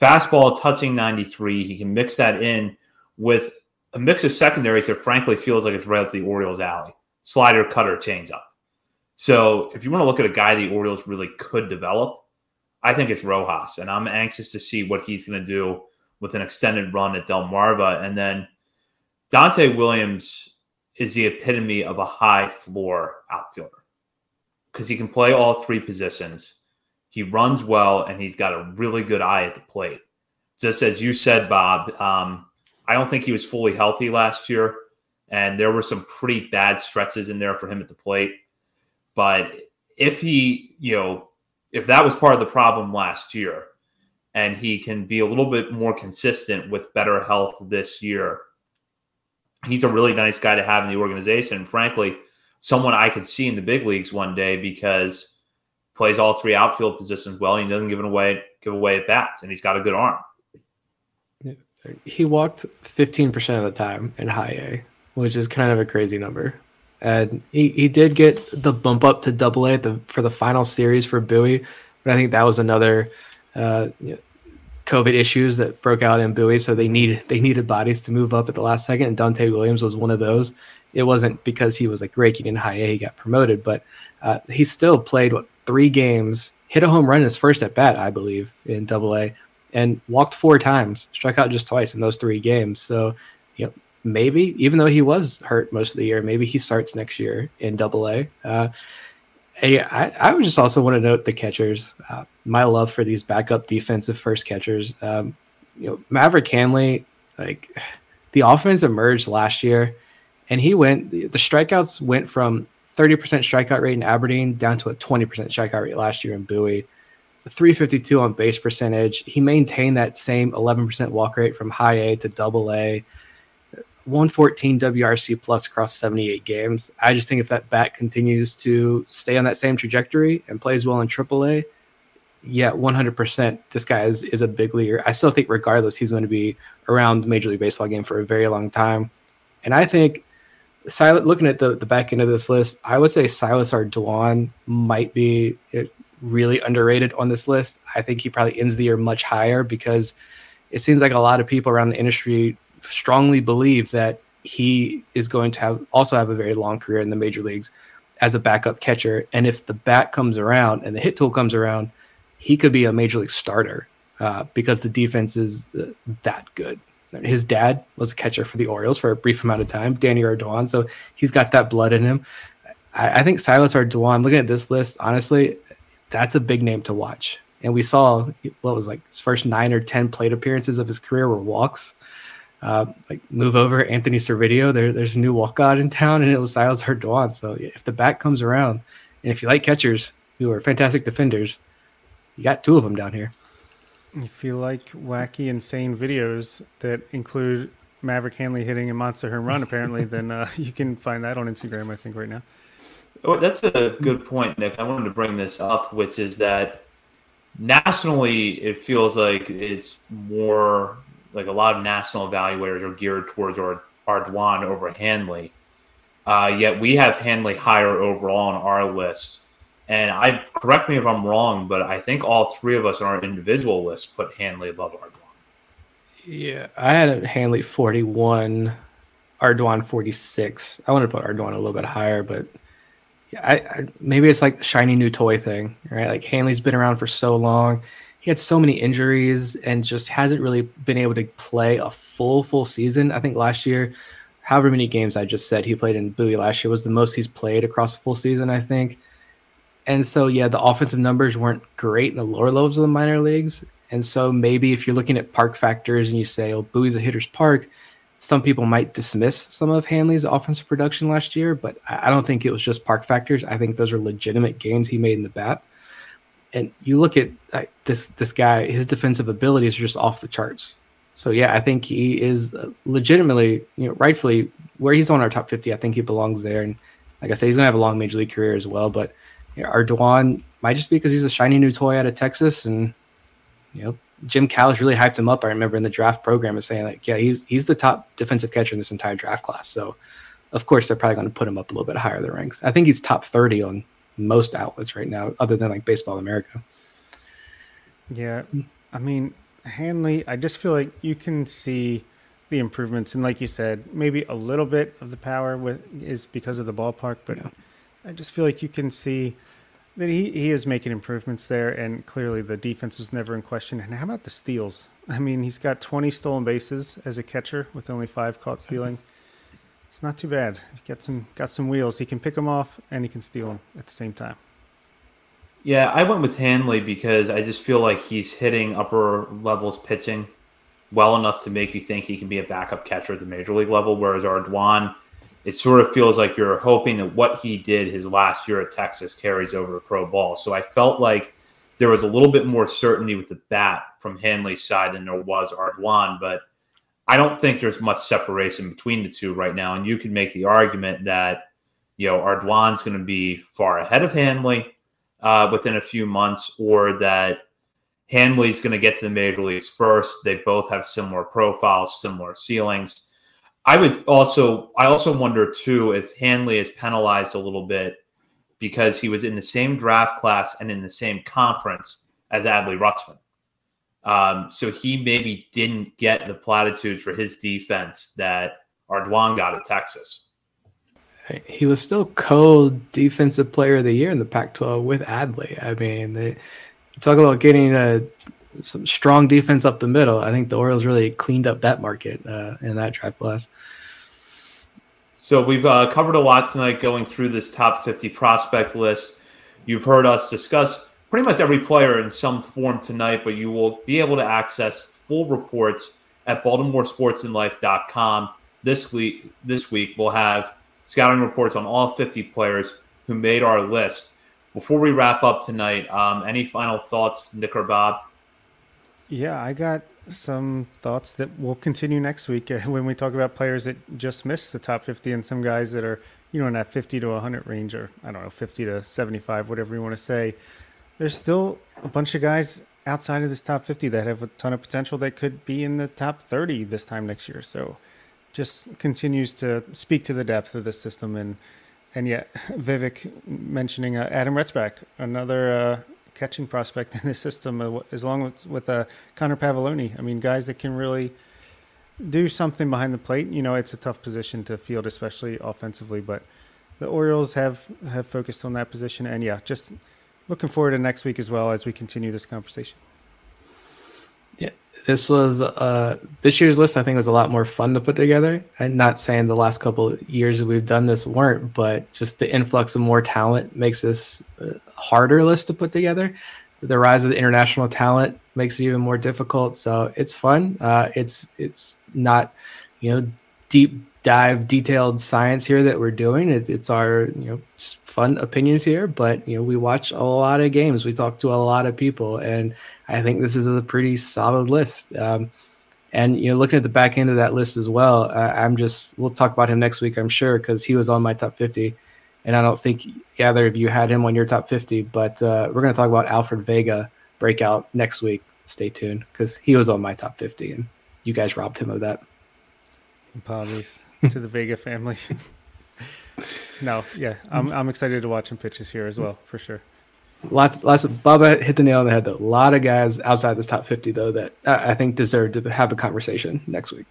Fastball touching 93. He can mix that in with a mix of secondaries that frankly feels like it's right up the Orioles' alley. Slider, cutter, changeup. So if you want to look at a guy the Orioles really could develop, I think it's Rojas, and I'm anxious to see what he's going to do with an extended run at Del Marva. And then Dante Williams is the epitome of a high floor outfielder because he can play all three positions. He runs well and he's got a really good eye at the plate. Just as you said, Bob, um, I don't think he was fully healthy last year, and there were some pretty bad stretches in there for him at the plate. But if he, you know, if that was part of the problem last year, and he can be a little bit more consistent with better health this year, he's a really nice guy to have in the organization. And frankly, someone I could see in the big leagues one day because plays all three outfield positions well. And he doesn't give away give away at bats, and he's got a good arm. He walked 15% of the time in high A, which is kind of a crazy number. And he, he did get the bump up to double A for the final series for Bowie, but I think that was another uh, COVID issues that broke out in Bowie, so they needed they needed bodies to move up at the last second. And Dante Williams was one of those it wasn't because he was like raking in high A he got promoted, but uh, he still played what three games hit a home run in his first at bat, I believe, in Double A, and walked four times, struck out just twice in those three games. So, you know, maybe even though he was hurt most of the year, maybe he starts next year in Double A. Uh, I, would just also want to note the catchers. Uh, my love for these backup defensive first catchers. Um, you know, Maverick Handley, like the offense emerged last year, and he went. The, the strikeouts went from 30% strikeout rate in Aberdeen down to a 20% strikeout rate last year in Bowie. 352 on base percentage. He maintained that same 11% walk rate from high A to double A. 114 WRC plus across 78 games. I just think if that bat continues to stay on that same trajectory and plays well in AAA, yeah, 100%. This guy is, is a big leaguer. I still think, regardless, he's going to be around Major League Baseball game for a very long time. And I think, looking at the, the back end of this list, I would say Silas Ardoin might be eh, really underrated on this list. I think he probably ends the year much higher because it seems like a lot of people around the industry strongly believe that he is going to have also have a very long career in the major leagues as a backup catcher. And if the bat comes around and the hit tool comes around, he could be a major league starter uh, because the defense is uh, that good. His dad was a catcher for the Orioles for a brief amount of time, Danny Ardoin. So he's got that blood in him. I, I think Silas Ardoin, looking at this list, honestly, that's a big name to watch. And we saw what was like his first nine or 10 plate appearances of his career were walks uh, like move over Anthony Servideo. There, there's a new walkout in town, and it was Silas Ardoin. So if the bat comes around, and if you like catchers who are fantastic defenders, you got two of them down here. If you like wacky, insane videos that include Maverick Handley hitting a monster home run, apparently, then uh, you can find that on Instagram. I think right now. Oh, that's a good point, Nick. I wanted to bring this up, which is that nationally, it feels like it's more like a lot of national evaluators are geared towards our Ardoin over Handley. Uh, yet we have Handley higher overall on our list. And I correct me if I'm wrong, but I think all three of us on our individual list put Handley above Ardoin. Yeah, I had Handley 41, Ardoin 46. I wanted to put Ardoin a little bit higher, but yeah, I, I, maybe it's like the shiny new toy thing, right? Like Handley's been around for so long he had so many injuries and just hasn't really been able to play a full full season. I think last year, however many games I just said he played in Bowie last year was the most he's played across a full season, I think. And so yeah, the offensive numbers weren't great in the lower levels of the minor leagues. And so maybe if you're looking at park factors and you say, "Oh, Bowie's a hitter's park," some people might dismiss some of Handley's offensive production last year, but I don't think it was just park factors. I think those are legitimate gains he made in the bat and you look at this this guy, his defensive abilities are just off the charts. So yeah, I think he is uh, legitimately, you know, rightfully where he's on our top fifty. I think he belongs there, and like I said, he's gonna have a long major league career as well. But you know, Ardoin might just be because he's a shiny new toy out of Texas, and you know, Jim Callis really hyped him up. I remember in the draft program and saying like, yeah, he's he's the top defensive catcher in this entire draft class. So of course they're probably going to put him up a little bit higher the ranks. I think he's top thirty on most outlets right now, other than like Baseball America. Yeah, I mean Handley, I just feel like you can see the improvements, and like you said, maybe a little bit of the power with is because of the ballpark, but yeah. I just feel like you can see that he, he is making improvements there, and clearly the defense was never in question. And how about the steals? I mean, he's got 20 stolen bases as a catcher with only five caught stealing. It's not too bad. He's got some got some wheels. He can pick them off and he can steal them at the same time. Yeah, I went with Handley because I just feel like he's hitting upper levels pitching well enough to make you think he can be a backup catcher at the major league level. Whereas Ardoin, it sort of feels like you're hoping that what he did his last year at Texas carries over to pro ball. So I felt like there was a little bit more certainty with the bat from Handley's side than there was Ardoin, but I don't think there's much separation between the two right now. And you can make the argument that, you know, Ardoin's going to be far ahead of Handley uh, within a few months, or that Handley's going to get to the major leagues first. They both have similar profiles, similar ceilings. I would also, I also wonder too if Handley is penalized a little bit because he was in the same draft class and in the same conference as Adley Rutschman. Um, so he maybe didn't get the platitudes for his defense that Ardoin got at Texas. He was still co defensive player of the year in the Pac 12 with Adley. I mean, they talk about getting a some strong defense up the middle. I think the Orioles really cleaned up that market uh, in that draft class. So we've uh, covered a lot tonight going through this top 50 prospect list. You've heard us discuss pretty much every player in some form tonight, but you will be able to access full reports at BaltimoreSportsAndLife.com. This week, this week we'll have scouting reports on all 50 players who made our list. Before we wrap up tonight, um, any final thoughts, Nick or Bob? Yeah, I got some thoughts that will continue next week when we talk about players that just missed the top 50 and some guys that are, you know, in that 50 to 100 range or I don't know, 50 to 75, whatever you want to say. There's still a bunch of guys outside of this top 50 that have a ton of potential that could be in the top 30 this time next year. So just continues to speak to the depth of the system and and yet Vivek mentioning uh, Adam Retzbach, another uh, catching prospect in the system, uh, as long with with uh, Connor Pavolony. I mean, guys that can really do something behind the plate. You know, it's a tough position to field, especially offensively, but the Orioles have have focused on that position, and yeah, just looking forward to next week as well as we continue this conversation. Yeah, this was uh, this year's list. I think was a lot more fun to put together. I'm not saying the last couple of years we've done this weren't, but just the influx of more talent makes this a harder list to put together. The rise of the international talent makes it even more difficult. So it's fun. Uh, it's it's not you know deep dive detailed science here that we're doing. It's, it's our you know just fun opinions here, but you know we watch a lot of games. We talk to a lot of people, and I think this is a pretty solid list. Um, and you know, looking at the back end of that list as well, uh, I'm just we'll talk about him next week, I'm sure, because he was on my top 50, and I don't think either of you had him on your top 50. But uh, we're going to talk about Alfred Vega breakout next week. Stay tuned because he was on my top 50, and you guys robbed him of that. Apologies to the Vega family. no, yeah, I'm I'm excited to watch him pitches here as well for sure. Lots, lots of Bubba hit the nail on the head though. A lot of guys outside this top 50 though that I think deserve to have a conversation next week.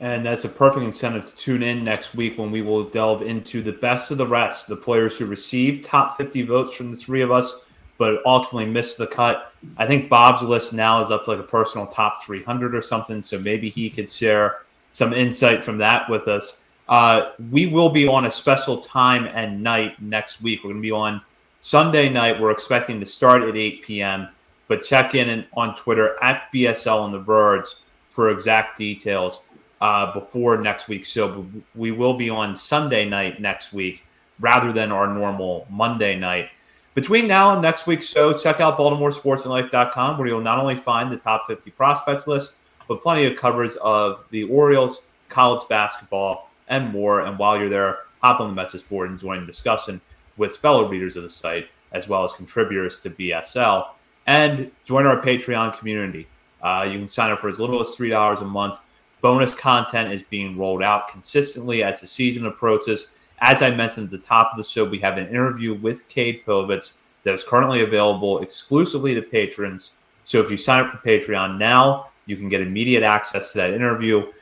And that's a perfect incentive to tune in next week when we will delve into the best of the rest, the players who received top 50 votes from the three of us, but ultimately missed the cut. I think Bob's list now is up to like a personal top 300 or something. So maybe he could share some insight from that with us. Uh, we will be on a special time and night next week. We're going to be on Sunday night. We're expecting to start at 8 p.m., but check in on Twitter at BSL on the Birds for exact details uh, before next week. So We will be on Sunday night next week rather than our normal Monday night. Between now and next week's show, check out BaltimoreSportsAndLife.com where you'll not only find the top 50 prospects list, but plenty of coverage of the Orioles, college basketball, and more. And while you're there, hop on the message board and join the discussion with fellow readers of the site, as well as contributors to BSL, and join our Patreon community. Uh, you can sign up for as little as $3 a month. Bonus content is being rolled out consistently as the season approaches. As I mentioned at the top of the show, we have an interview with Cade Povich that is currently available exclusively to patrons. So if you sign up for Patreon now, you can get immediate access to that interview.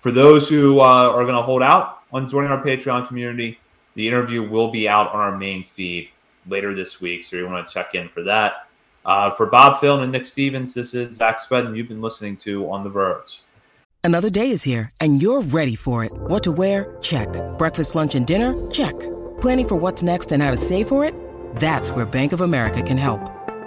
For those who uh, are going to hold out on joining our Patreon community, the interview will be out on our main feed later this week. So you want to check in for that. Uh, for Bob Phil and Nick Stevens, this is Zach Spedden. You've been listening to On the Verge. Another day is here, and you're ready for it. What to wear? Check. Breakfast, lunch, and dinner? Check. Planning for what's next and how to save for it? That's where Bank of America can help.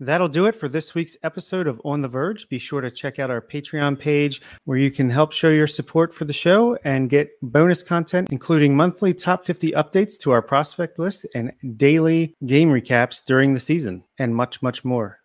That'll do it for this week's episode of On the Verge. Be sure to check out our Patreon page where you can help show your support for the show and get bonus content, including monthly top 50 updates to our prospect list and daily game recaps during the season, and much, much more.